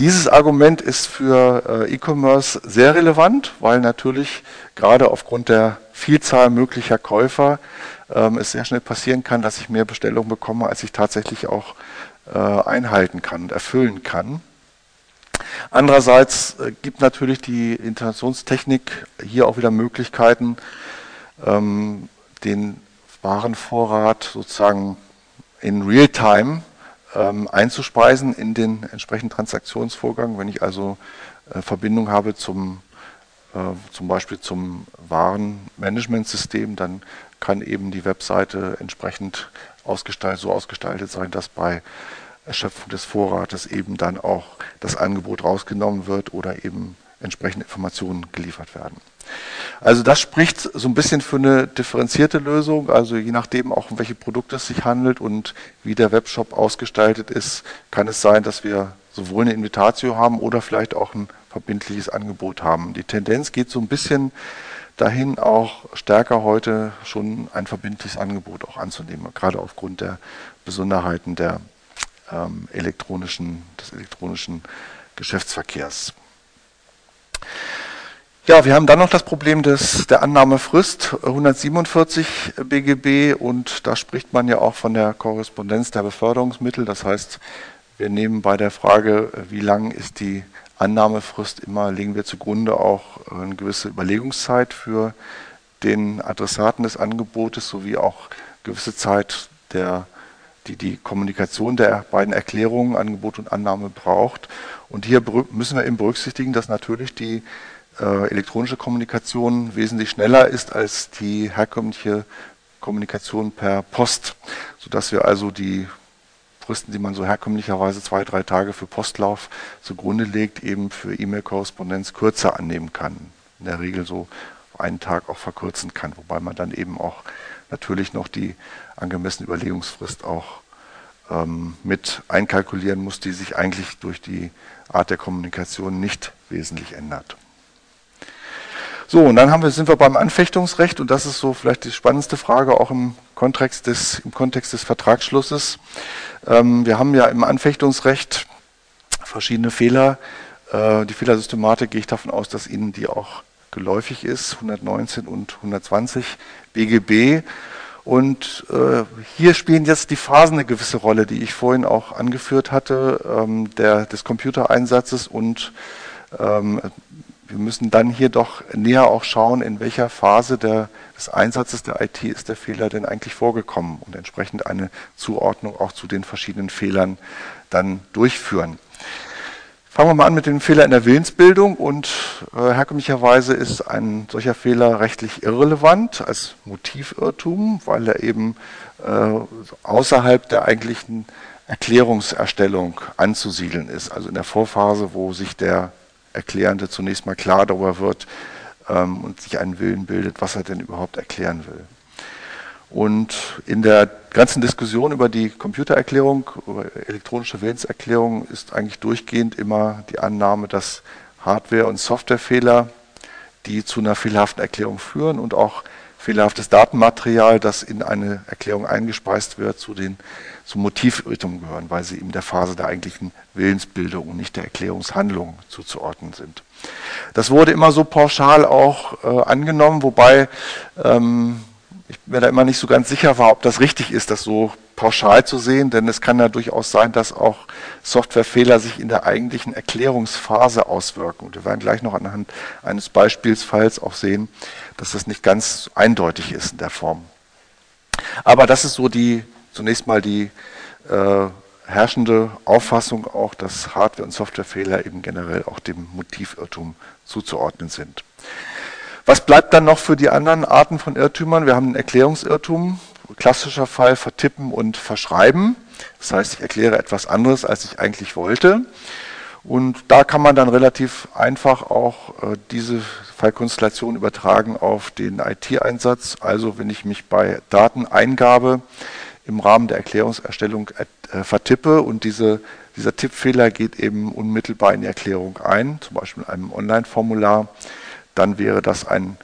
A: Dieses Argument ist für äh, E-Commerce sehr relevant, weil natürlich gerade aufgrund der Vielzahl möglicher Käufer ähm, es sehr schnell passieren kann, dass ich mehr Bestellungen bekomme, als ich tatsächlich auch äh, einhalten kann und erfüllen kann. Andererseits äh, gibt natürlich die Integrationstechnik hier auch wieder Möglichkeiten, ähm, den Warenvorrat sozusagen in Realtime ähm, einzuspeisen in den entsprechenden Transaktionsvorgang. Wenn ich also äh, Verbindung habe zum, äh, zum Beispiel zum Warenmanagementsystem, dann kann eben die Webseite entsprechend ausgestaltet, so ausgestaltet sein, dass bei Erschöpfung des Vorrates eben dann auch das Angebot rausgenommen wird oder eben entsprechende Informationen geliefert werden. Also das spricht so ein bisschen für eine differenzierte Lösung, also je nachdem auch um welche Produkte es sich handelt und wie der Webshop ausgestaltet ist, kann es sein, dass wir sowohl eine Invitatio haben oder vielleicht auch ein verbindliches Angebot haben. Die Tendenz geht so ein bisschen dahin, auch stärker heute schon ein verbindliches Angebot auch anzunehmen, gerade aufgrund der Besonderheiten der ähm, elektronischen, des elektronischen Geschäftsverkehrs. Ja, wir haben dann noch das Problem des, der Annahmefrist 147 BGB und da spricht man ja auch von der Korrespondenz der Beförderungsmittel. Das heißt, wir nehmen bei der Frage, wie lang ist die Annahmefrist immer, legen wir zugrunde auch eine gewisse Überlegungszeit für den Adressaten des Angebotes sowie auch gewisse Zeit der die die Kommunikation der beiden Erklärungen, Angebot und Annahme braucht. Und hier müssen wir eben berücksichtigen, dass natürlich die äh, elektronische Kommunikation wesentlich schneller ist als die herkömmliche Kommunikation per Post, sodass wir also die Fristen, die man so herkömmlicherweise zwei, drei Tage für Postlauf zugrunde legt, eben für E-Mail-Korrespondenz kürzer annehmen kann. In der Regel so einen Tag auch verkürzen kann, wobei man dann eben auch natürlich noch die angemessene Überlegungsfrist auch ähm, mit einkalkulieren muss, die sich eigentlich durch die Art der Kommunikation nicht wesentlich ändert. So, und dann haben wir, sind wir beim Anfechtungsrecht und das ist so vielleicht die spannendste Frage auch im Kontext des, im Kontext des Vertragsschlusses. Ähm, wir haben ja im Anfechtungsrecht verschiedene Fehler. Äh, die Fehlersystematik gehe ich davon aus, dass Ihnen die auch geläufig ist, 119 und 120 BGB. Und äh, hier spielen jetzt die Phasen eine gewisse Rolle, die ich vorhin auch angeführt hatte, ähm, der, des Computereinsatzes. Und ähm, wir müssen dann hier doch näher auch schauen, in welcher Phase der, des Einsatzes der IT ist der Fehler denn eigentlich vorgekommen und entsprechend eine Zuordnung auch zu den verschiedenen Fehlern dann durchführen. Fangen wir mal an mit dem Fehler in der Willensbildung und äh, herkömmlicherweise ist ein solcher Fehler rechtlich irrelevant als Motivirrtum, weil er eben äh, außerhalb der eigentlichen Erklärungserstellung anzusiedeln ist, also in der Vorphase, wo sich der Erklärende zunächst mal klar darüber wird ähm, und sich einen Willen bildet, was er denn überhaupt erklären will. Und in der ganzen Diskussion über die Computererklärung, über elektronische Willenserklärung ist eigentlich durchgehend immer die Annahme, dass Hardware- und Softwarefehler die zu einer fehlerhaften Erklärung führen und auch fehlerhaftes Datenmaterial, das in eine Erklärung eingespeist wird, zu den zum Motivirrtum gehören, weil sie eben der Phase der eigentlichen Willensbildung und nicht der Erklärungshandlung zuzuordnen sind. Das wurde immer so pauschal auch äh, angenommen, wobei ähm, ich mir da immer nicht so ganz sicher war, ob das richtig ist, das so pauschal zu sehen, denn es kann ja durchaus sein, dass auch Softwarefehler sich in der eigentlichen Erklärungsphase auswirken. Und wir werden gleich noch anhand eines Beispielsfalls auch sehen, dass das nicht ganz eindeutig ist in der Form. Aber das ist so die, zunächst mal die äh, herrschende Auffassung auch, dass Hardware- und Softwarefehler eben generell auch dem Motivirrtum zuzuordnen sind. Was bleibt dann noch für die anderen Arten von Irrtümern? Wir haben einen Erklärungsirrtum, klassischer Fall vertippen und verschreiben. Das heißt, ich erkläre etwas anderes, als ich eigentlich wollte. Und da kann man dann relativ einfach auch äh, diese Fallkonstellation übertragen auf den IT-Einsatz. Also wenn ich mich bei Dateneingabe im Rahmen der Erklärungserstellung äh, vertippe und diese, dieser Tippfehler geht eben unmittelbar in die Erklärung ein, zum Beispiel in einem Online-Formular, dann wäre das ein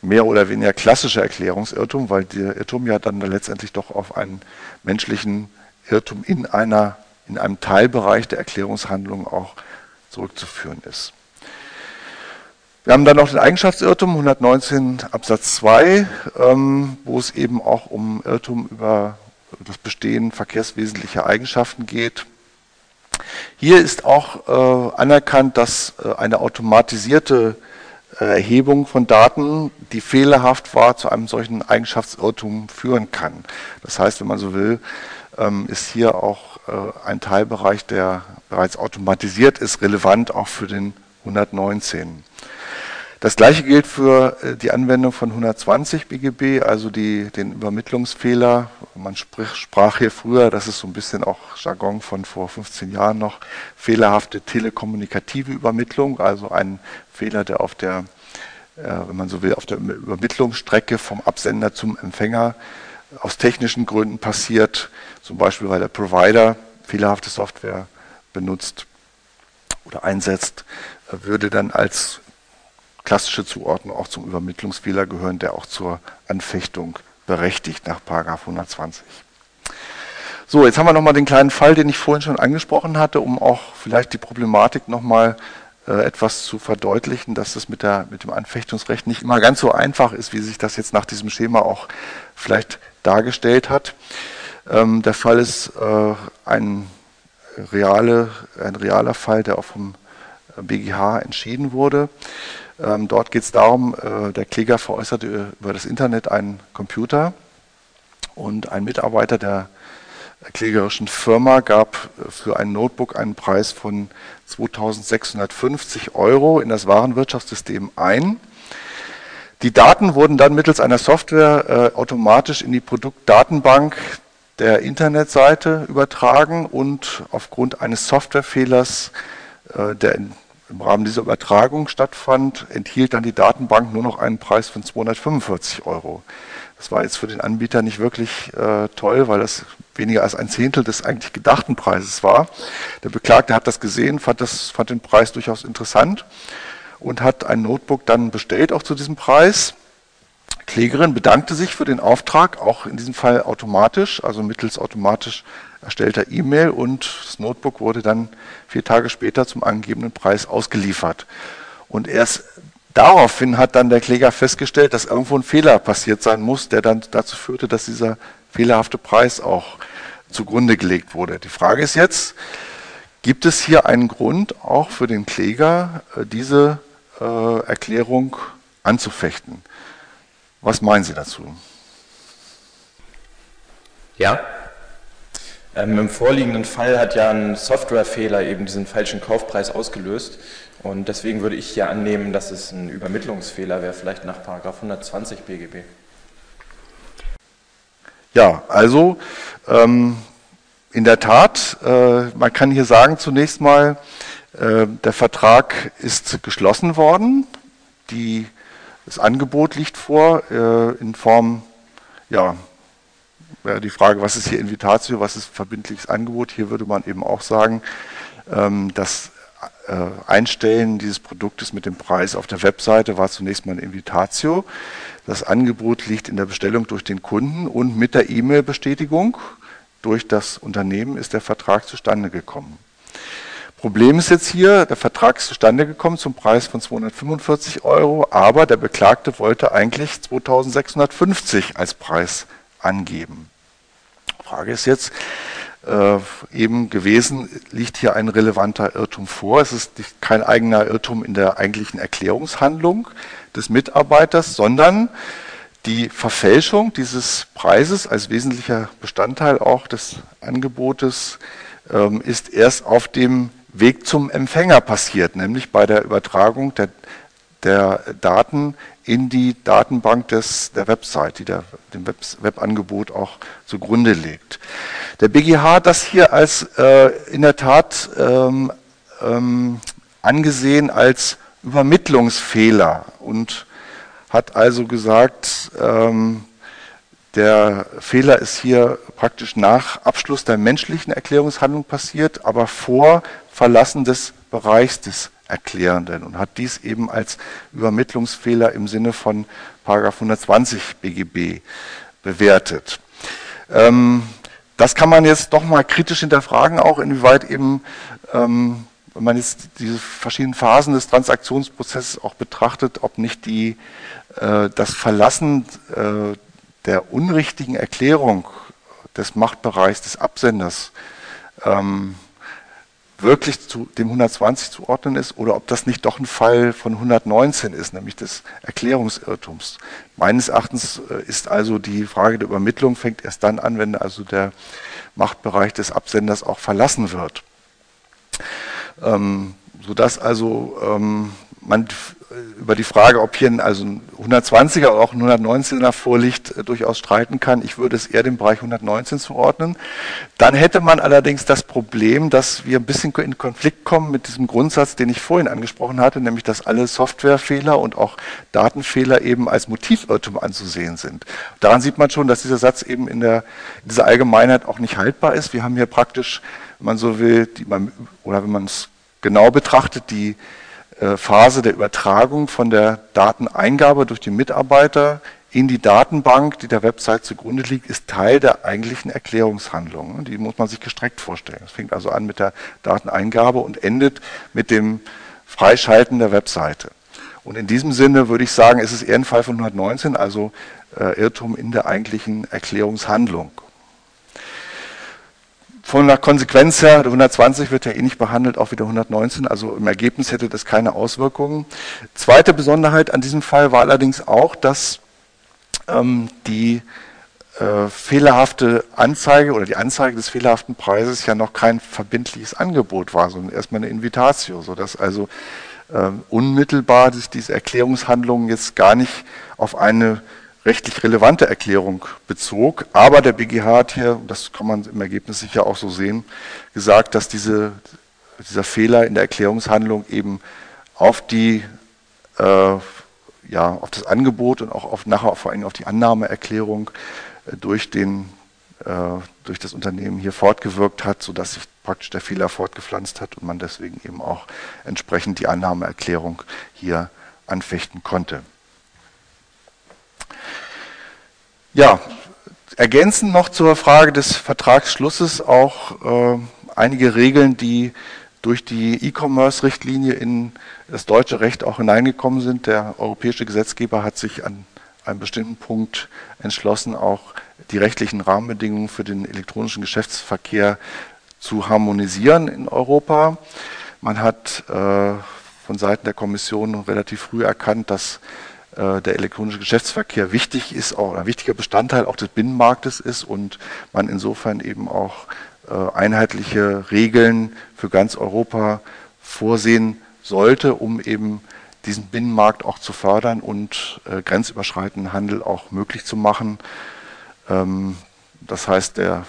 A: mehr oder weniger klassischer Erklärungsirrtum, weil der Irrtum ja dann letztendlich doch auf einen menschlichen Irrtum in, einer, in einem Teilbereich der Erklärungshandlung auch zurückzuführen ist. Wir haben dann noch den Eigenschaftsirrtum 119 Absatz 2, ähm, wo es eben auch um Irrtum über das Bestehen verkehrswesentlicher Eigenschaften geht. Hier ist auch äh, anerkannt, dass äh, eine automatisierte äh, Erhebung von Daten, die fehlerhaft war, zu einem solchen Eigenschaftsirrtum führen kann. Das heißt, wenn man so will, ähm, ist hier auch äh, ein Teilbereich, der bereits automatisiert ist, relevant auch für den 119. Das gleiche gilt für äh, die Anwendung von 120 BGB, also die, den Übermittlungsfehler. Man sprich, sprach hier früher, das ist so ein bisschen auch Jargon von vor 15 Jahren noch, fehlerhafte telekommunikative Übermittlung, also ein Fehler, der auf der, äh, wenn man so will, auf der Übermittlungsstrecke vom Absender zum Empfänger aus technischen Gründen passiert, zum Beispiel weil der Provider fehlerhafte Software benutzt oder einsetzt, äh, würde dann als klassische Zuordnung auch zum Übermittlungsfehler gehören, der auch zur Anfechtung berechtigt nach 120. So, jetzt haben wir nochmal den kleinen Fall, den ich vorhin schon angesprochen hatte, um auch vielleicht die Problematik nochmal äh, etwas zu verdeutlichen, dass es mit, der, mit dem Anfechtungsrecht nicht immer ganz so einfach ist, wie sich das jetzt nach diesem Schema auch vielleicht dargestellt hat. Ähm, der Fall ist äh, ein, reale, ein realer Fall, der auch vom BGH entschieden wurde. Ähm, dort geht es darum, äh, der Kläger veräußerte über das Internet einen Computer und ein Mitarbeiter der klägerischen Firma gab äh, für ein Notebook einen Preis von 2650 Euro in das Warenwirtschaftssystem ein. Die Daten wurden dann mittels einer Software äh, automatisch in die Produktdatenbank der Internetseite übertragen und aufgrund eines Softwarefehlers, äh, der in im Rahmen dieser Übertragung stattfand, enthielt dann die Datenbank nur noch einen Preis von 245 Euro. Das war jetzt für den Anbieter nicht wirklich äh, toll, weil das weniger als ein Zehntel des eigentlich gedachten Preises war. Der Beklagte hat das gesehen, fand, das, fand den Preis durchaus interessant und hat ein Notebook dann bestellt, auch zu diesem Preis. Klägerin bedankte sich für den Auftrag, auch in diesem Fall automatisch, also mittels automatisch erstellter E-Mail und das Notebook wurde dann vier Tage später zum angegebenen Preis ausgeliefert. Und erst daraufhin hat dann der Kläger festgestellt, dass irgendwo ein Fehler passiert sein muss, der dann dazu führte, dass dieser fehlerhafte Preis auch zugrunde gelegt wurde. Die Frage ist jetzt, gibt es hier einen Grund auch für den Kläger, äh, diese äh, Erklärung anzufechten? Was meinen Sie dazu?
B: Ja, ähm, Im vorliegenden Fall hat ja ein Softwarefehler eben diesen falschen Kaufpreis ausgelöst. Und deswegen würde ich hier annehmen, dass es ein Übermittlungsfehler wäre, vielleicht nach 120 BGB.
A: Ja, also ähm, in der Tat, äh, man kann hier sagen zunächst mal, äh, der Vertrag ist geschlossen worden. Die, das Angebot liegt vor äh, in Form ja, wäre die Frage, was ist hier Invitatio, was ist verbindliches Angebot? Hier würde man eben auch sagen, ähm, das äh, Einstellen dieses Produktes mit dem Preis auf der Webseite war zunächst mal ein Invitatio. Das Angebot liegt in der Bestellung durch den Kunden und mit der E-Mail-Bestätigung durch das Unternehmen ist der Vertrag zustande gekommen. Problem ist jetzt hier, der Vertrag ist zustande gekommen zum Preis von 245 Euro, aber der Beklagte wollte eigentlich 2650 als Preis angeben. Frage ist jetzt äh, eben gewesen, liegt hier ein relevanter Irrtum vor. Es ist kein eigener Irrtum in der eigentlichen Erklärungshandlung des Mitarbeiters, sondern die Verfälschung dieses Preises als wesentlicher Bestandteil auch des Angebotes ähm, ist erst auf dem Weg zum Empfänger passiert, nämlich bei der Übertragung der, der Daten in die Datenbank des, der Website, die der, dem Web, Webangebot auch zugrunde legt. Der BGH hat das hier als äh, in der Tat ähm, ähm, angesehen als Übermittlungsfehler und hat also gesagt, ähm, der Fehler ist hier praktisch nach Abschluss der menschlichen Erklärungshandlung passiert, aber vor Verlassen des Bereichs des Erklärenden und hat dies eben als Übermittlungsfehler im Sinne von 120 BGB bewertet. Ähm, das kann man jetzt doch mal kritisch hinterfragen, auch inwieweit eben, ähm, wenn man jetzt diese verschiedenen Phasen des Transaktionsprozesses auch betrachtet, ob nicht die, äh, das Verlassen äh, der unrichtigen Erklärung des Machtbereichs des Absenders ähm, wirklich zu dem 120 zuordnen ist oder ob das nicht doch ein Fall von 119 ist, nämlich des Erklärungsirrtums. Meines Erachtens äh, ist also die Frage der Übermittlung fängt erst dann an, wenn also der Machtbereich des Absenders auch verlassen wird. Ähm, sodass also ähm, man über die Frage, ob hier also ein 120er oder auch ein 119er vorliegt, äh, durchaus streiten kann. Ich würde es eher dem Bereich 119 zuordnen. Dann hätte man allerdings das Problem, dass wir ein bisschen in Konflikt kommen mit diesem Grundsatz, den ich vorhin angesprochen hatte, nämlich dass alle Softwarefehler und auch Datenfehler eben als Motivirrtum anzusehen sind. Daran sieht man schon, dass dieser Satz eben in, der, in dieser Allgemeinheit auch nicht haltbar ist. Wir haben hier praktisch, wenn man so will, die, oder wenn man es genau betrachtet, die äh, Phase der Übertragung von der Dateneingabe durch den Mitarbeiter in die Datenbank, die der Website zugrunde liegt, ist Teil der eigentlichen Erklärungshandlung. Die muss man sich gestreckt vorstellen. Es fängt also an mit der Dateneingabe und endet mit dem Freischalten der Webseite. Und in diesem Sinne würde ich sagen, ist es eher ein Fall von 119, also äh, Irrtum in der eigentlichen Erklärungshandlung von der Konsequenz her, der 120 wird ja eh nicht behandelt, auch wieder 119, also im Ergebnis hätte das keine Auswirkungen. Zweite Besonderheit an diesem Fall war allerdings auch, dass ähm, die äh, fehlerhafte Anzeige oder die Anzeige des fehlerhaften Preises ja noch kein verbindliches Angebot war, sondern erstmal eine Invitatio, sodass also äh, unmittelbar diese Erklärungshandlungen jetzt gar nicht auf eine rechtlich relevante Erklärung bezog. Aber der BGH hat hier, das kann man im Ergebnis sicher auch so sehen, gesagt, dass diese, dieser Fehler in der Erklärungshandlung eben auf die äh, ja, auf das Angebot und auch auf, nachher vor allem auf die Annahmeerklärung äh, durch, den, äh, durch das Unternehmen hier fortgewirkt hat, sodass sich praktisch der Fehler fortgepflanzt hat und man deswegen eben auch entsprechend die Annahmeerklärung hier anfechten konnte. Ja, ergänzend noch zur Frage des Vertragsschlusses auch äh, einige Regeln, die durch die E-Commerce-Richtlinie in das deutsche Recht auch hineingekommen sind. Der europäische Gesetzgeber hat sich an einem bestimmten Punkt entschlossen, auch die rechtlichen Rahmenbedingungen für den elektronischen Geschäftsverkehr zu harmonisieren in Europa. Man hat äh, von Seiten der Kommission relativ früh erkannt, dass der elektronische Geschäftsverkehr wichtig ist, auch ein wichtiger Bestandteil auch des Binnenmarktes ist und man insofern eben auch äh, einheitliche Regeln für ganz Europa vorsehen sollte, um eben diesen Binnenmarkt auch zu fördern und äh, grenzüberschreitenden Handel auch möglich zu machen. Ähm, das heißt, der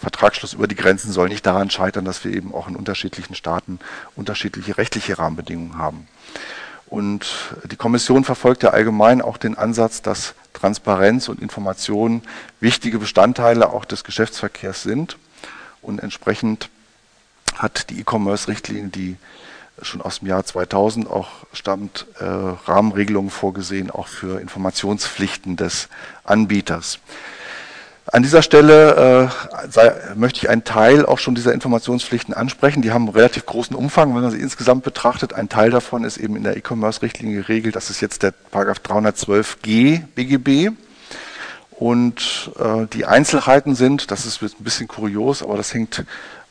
A: Vertragsschluss über die Grenzen soll nicht daran scheitern, dass wir eben auch in unterschiedlichen Staaten unterschiedliche rechtliche Rahmenbedingungen haben. Und die Kommission verfolgt ja allgemein auch den Ansatz, dass Transparenz und Information wichtige Bestandteile auch des Geschäftsverkehrs sind. Und entsprechend hat die E-Commerce-Richtlinie, die schon aus dem Jahr 2000 auch stammt, äh, Rahmenregelungen vorgesehen, auch für Informationspflichten des Anbieters. An dieser Stelle äh, sei, möchte ich einen Teil auch schon dieser Informationspflichten ansprechen. Die haben einen relativ großen Umfang, wenn man sie insgesamt betrachtet. Ein Teil davon ist eben in der E-Commerce-Richtlinie geregelt. Das ist jetzt der Paragraph 312g BGB. Und äh, die Einzelheiten sind, das ist ein bisschen kurios, aber das hängt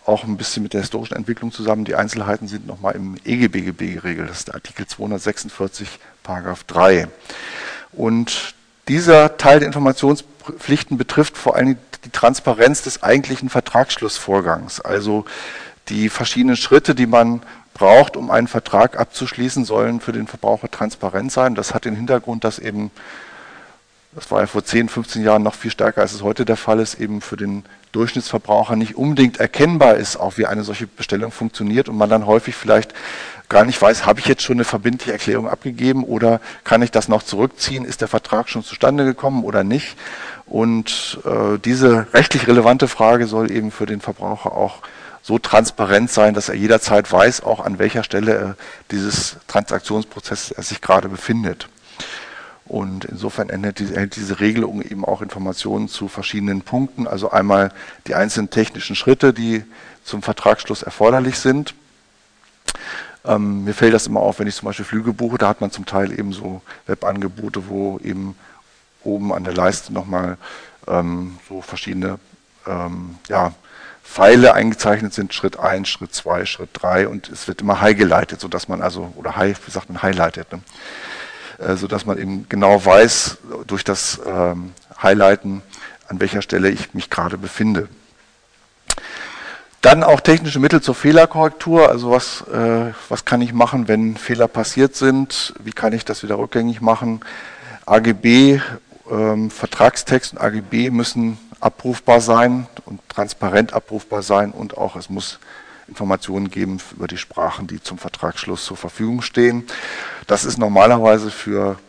A: auch ein bisschen mit der historischen Entwicklung zusammen. Die Einzelheiten sind nochmal im EGBGB geregelt. Das ist der Artikel 246, Paragraph 3. Und dieser Teil der Informationspflichten betrifft vor allem die Transparenz des eigentlichen Vertragsschlussvorgangs. Also die verschiedenen Schritte, die man braucht, um einen Vertrag abzuschließen, sollen für den Verbraucher transparent sein. Das hat den Hintergrund, dass eben das war ja vor 10, 15 Jahren noch viel stärker, als es heute der Fall ist, eben für den Durchschnittsverbraucher nicht unbedingt erkennbar ist, auch wie eine solche Bestellung funktioniert und man dann häufig vielleicht gar nicht weiß, habe ich jetzt schon eine verbindliche Erklärung abgegeben oder kann ich das noch zurückziehen, ist der Vertrag schon zustande gekommen oder nicht. Und äh, diese rechtlich relevante Frage soll eben für den Verbraucher auch so transparent sein, dass er jederzeit weiß, auch an welcher Stelle dieses Transaktionsprozesses er sich gerade befindet. Und insofern enthält diese, diese Regelung eben auch Informationen zu verschiedenen Punkten. Also einmal die einzelnen technischen Schritte, die zum Vertragsschluss erforderlich sind. Ähm, mir fällt das immer auf, wenn ich zum Beispiel Flüge buche, da hat man zum Teil eben so Webangebote, wo eben oben an der Leiste nochmal ähm, so verschiedene ähm, ja, Pfeile eingezeichnet sind, Schritt 1, Schritt 2, Schritt 3 und es wird immer highgeleitet, sodass man also, oder high, wie sagt man, highlightet. Ne? äh, sodass man eben genau weiß, durch das ähm, Highlighten, an welcher Stelle ich mich gerade befinde. Dann auch technische Mittel zur Fehlerkorrektur. Also was, äh, was kann ich machen, wenn Fehler passiert sind? Wie kann ich das wieder rückgängig machen? AGB, ähm, Vertragstext und AGB müssen abrufbar sein und transparent abrufbar sein und auch es muss Informationen geben über die Sprachen, die zum Vertragsschluss zur Verfügung stehen. Das ist normalerweise für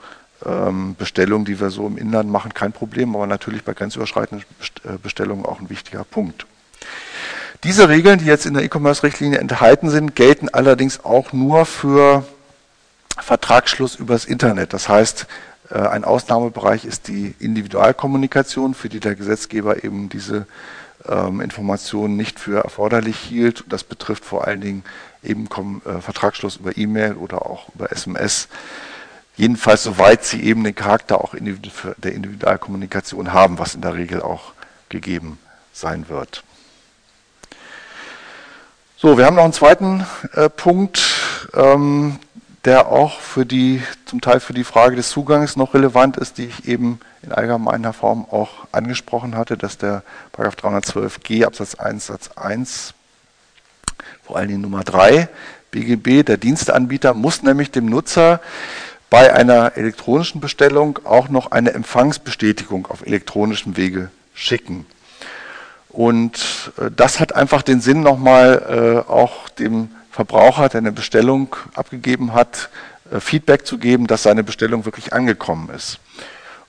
A: ähm, Bestellungen, die wir so im Inland machen, kein Problem, aber natürlich bei grenzüberschreitenden äh, Bestellungen auch ein wichtiger Punkt. Diese Regeln, die jetzt in der E-Commerce-Richtlinie enthalten sind, gelten allerdings auch nur für Vertragsschluss übers Internet. Das heißt, ein Ausnahmebereich ist die Individualkommunikation, für die der Gesetzgeber eben diese ähm, Informationen nicht für erforderlich hielt. Das betrifft vor allen Dingen eben äh, Vertragsschluss über E-Mail oder auch über SMS. Jedenfalls soweit sie eben den Charakter auch der Individualkommunikation haben, was in der Regel auch gegeben sein wird. So, wir haben noch einen zweiten äh, Punkt, ähm, der auch für die, zum Teil für die Frage des Zugangs noch relevant ist, die ich eben in allgemeiner Form auch angesprochen hatte, dass der 312g Absatz 1 Satz 1, vor allen Dingen Nummer 3 BGB, der Diensteanbieter muss nämlich dem Nutzer bei einer elektronischen Bestellung auch noch eine Empfangsbestätigung auf elektronischem Wege schicken. Und äh, das hat einfach den Sinn, nochmal äh, auch dem Verbraucher, der eine Bestellung abgegeben hat, äh, Feedback zu geben, dass seine Bestellung wirklich angekommen ist.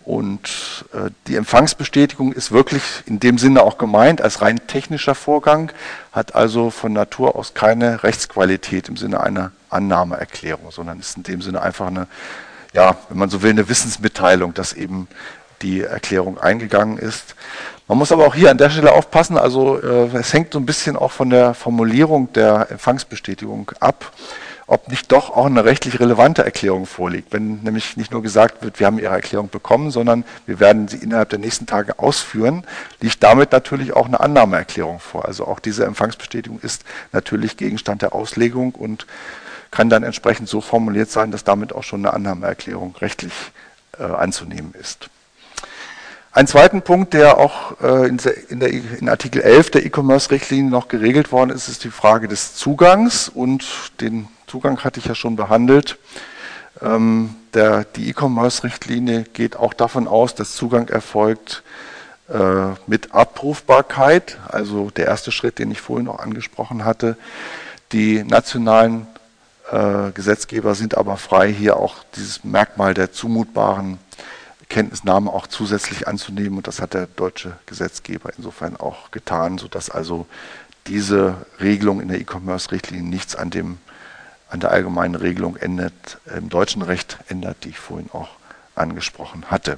A: Und äh, die Empfangsbestätigung ist wirklich in dem Sinne auch gemeint als rein technischer Vorgang, hat also von Natur aus keine Rechtsqualität im Sinne einer Annahmeerklärung, sondern ist in dem Sinne einfach eine, ja, wenn man so will, eine Wissensmitteilung, dass eben die Erklärung eingegangen ist. Man muss aber auch hier an der Stelle aufpassen, also äh, es hängt so ein bisschen auch von der Formulierung der Empfangsbestätigung ab ob nicht doch auch eine rechtlich relevante Erklärung vorliegt. Wenn nämlich nicht nur gesagt wird, wir haben Ihre Erklärung bekommen, sondern wir werden sie innerhalb der nächsten Tage ausführen, liegt damit natürlich auch eine Annahmeerklärung vor. Also auch diese Empfangsbestätigung ist natürlich Gegenstand der Auslegung und kann dann entsprechend so formuliert sein, dass damit auch schon eine Annahmeerklärung rechtlich äh, anzunehmen ist. Ein zweiten Punkt, der auch äh, in, der, in, Artikel 11 der E-Commerce-Richtlinie noch geregelt worden ist, ist die Frage des Zugangs und den Zugang hatte ich ja schon behandelt. Ähm, der, die E-Commerce-Richtlinie geht auch davon aus, dass Zugang erfolgt äh, mit Abrufbarkeit, also der erste Schritt, den ich vorhin noch angesprochen hatte. Die nationalen äh, Gesetzgeber sind aber frei, hier auch dieses Merkmal der zumutbaren Kenntnisnahme auch zusätzlich anzunehmen und das hat der deutsche Gesetzgeber insofern auch getan, sodass also diese Regelung in der E-Commerce-Richtlinie nichts an, dem, an der allgemeinen Regelung ändert, im deutschen Recht ändert, die ich vorhin auch angesprochen hatte.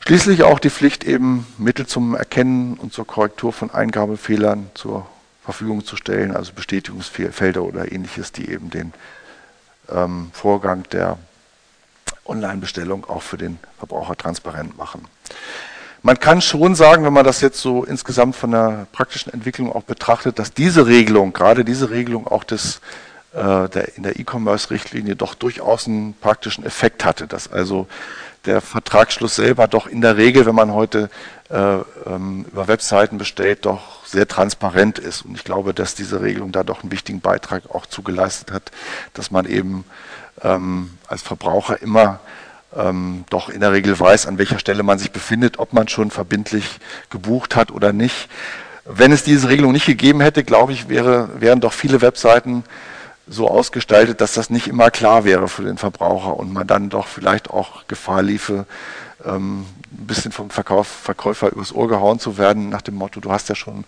A: Schließlich auch die Pflicht, eben Mittel zum Erkennen und zur Korrektur von Eingabefehlern zur Verfügung zu stellen, also Bestätigungsfelder oder ähnliches, die eben den ähm, Vorgang der Online-Bestellung auch für den Verbraucher transparent machen. Man kann schon sagen, wenn man das jetzt so insgesamt von der praktischen Entwicklung auch betrachtet, dass diese Regelung, gerade diese Regelung auch des, äh, der, in der E-Commerce-Richtlinie doch durchaus einen praktischen Effekt hatte, dass also der Vertragsschluss selber doch in der Regel, wenn man heute äh, ähm, über Webseiten bestellt, doch sehr transparent ist. Und ich glaube, dass diese Regelung da doch einen wichtigen Beitrag auch zugeleistet hat, dass man eben ähm, als Verbraucher immer ähm, doch in der Regel weiß, an welcher Stelle man sich befindet, ob man schon verbindlich gebucht hat oder nicht. Wenn es diese Regelung nicht gegeben hätte, glaube ich, wäre, wären doch viele Webseiten so ausgestaltet, dass das nicht immer klar wäre für den Verbraucher und man dann doch vielleicht auch Gefahr liefe, ähm, ein bisschen vom Verkauf, Verkäufer übers Ohr gehauen zu werden, nach dem Motto, du hast ja schon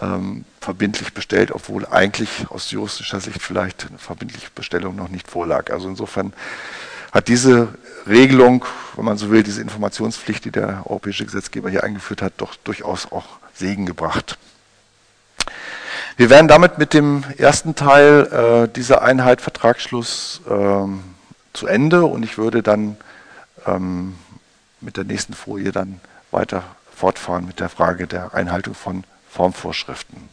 A: ähm, verbindlich bestellt, obwohl eigentlich aus juristischer Sicht vielleicht eine verbindliche Bestellung noch nicht vorlag. Also insofern hat diese Regelung, wenn man so will, diese Informationspflicht, die der europäische Gesetzgeber hier eingeführt hat, doch durchaus auch Segen gebracht. Wir werden damit mit dem ersten Teil äh, dieser Einheit Vertragsschluss ähm, zu Ende und ich würde dann ähm, mit der nächsten Folie dann weiter fortfahren mit der Frage der Einhaltung von Formvorschriften.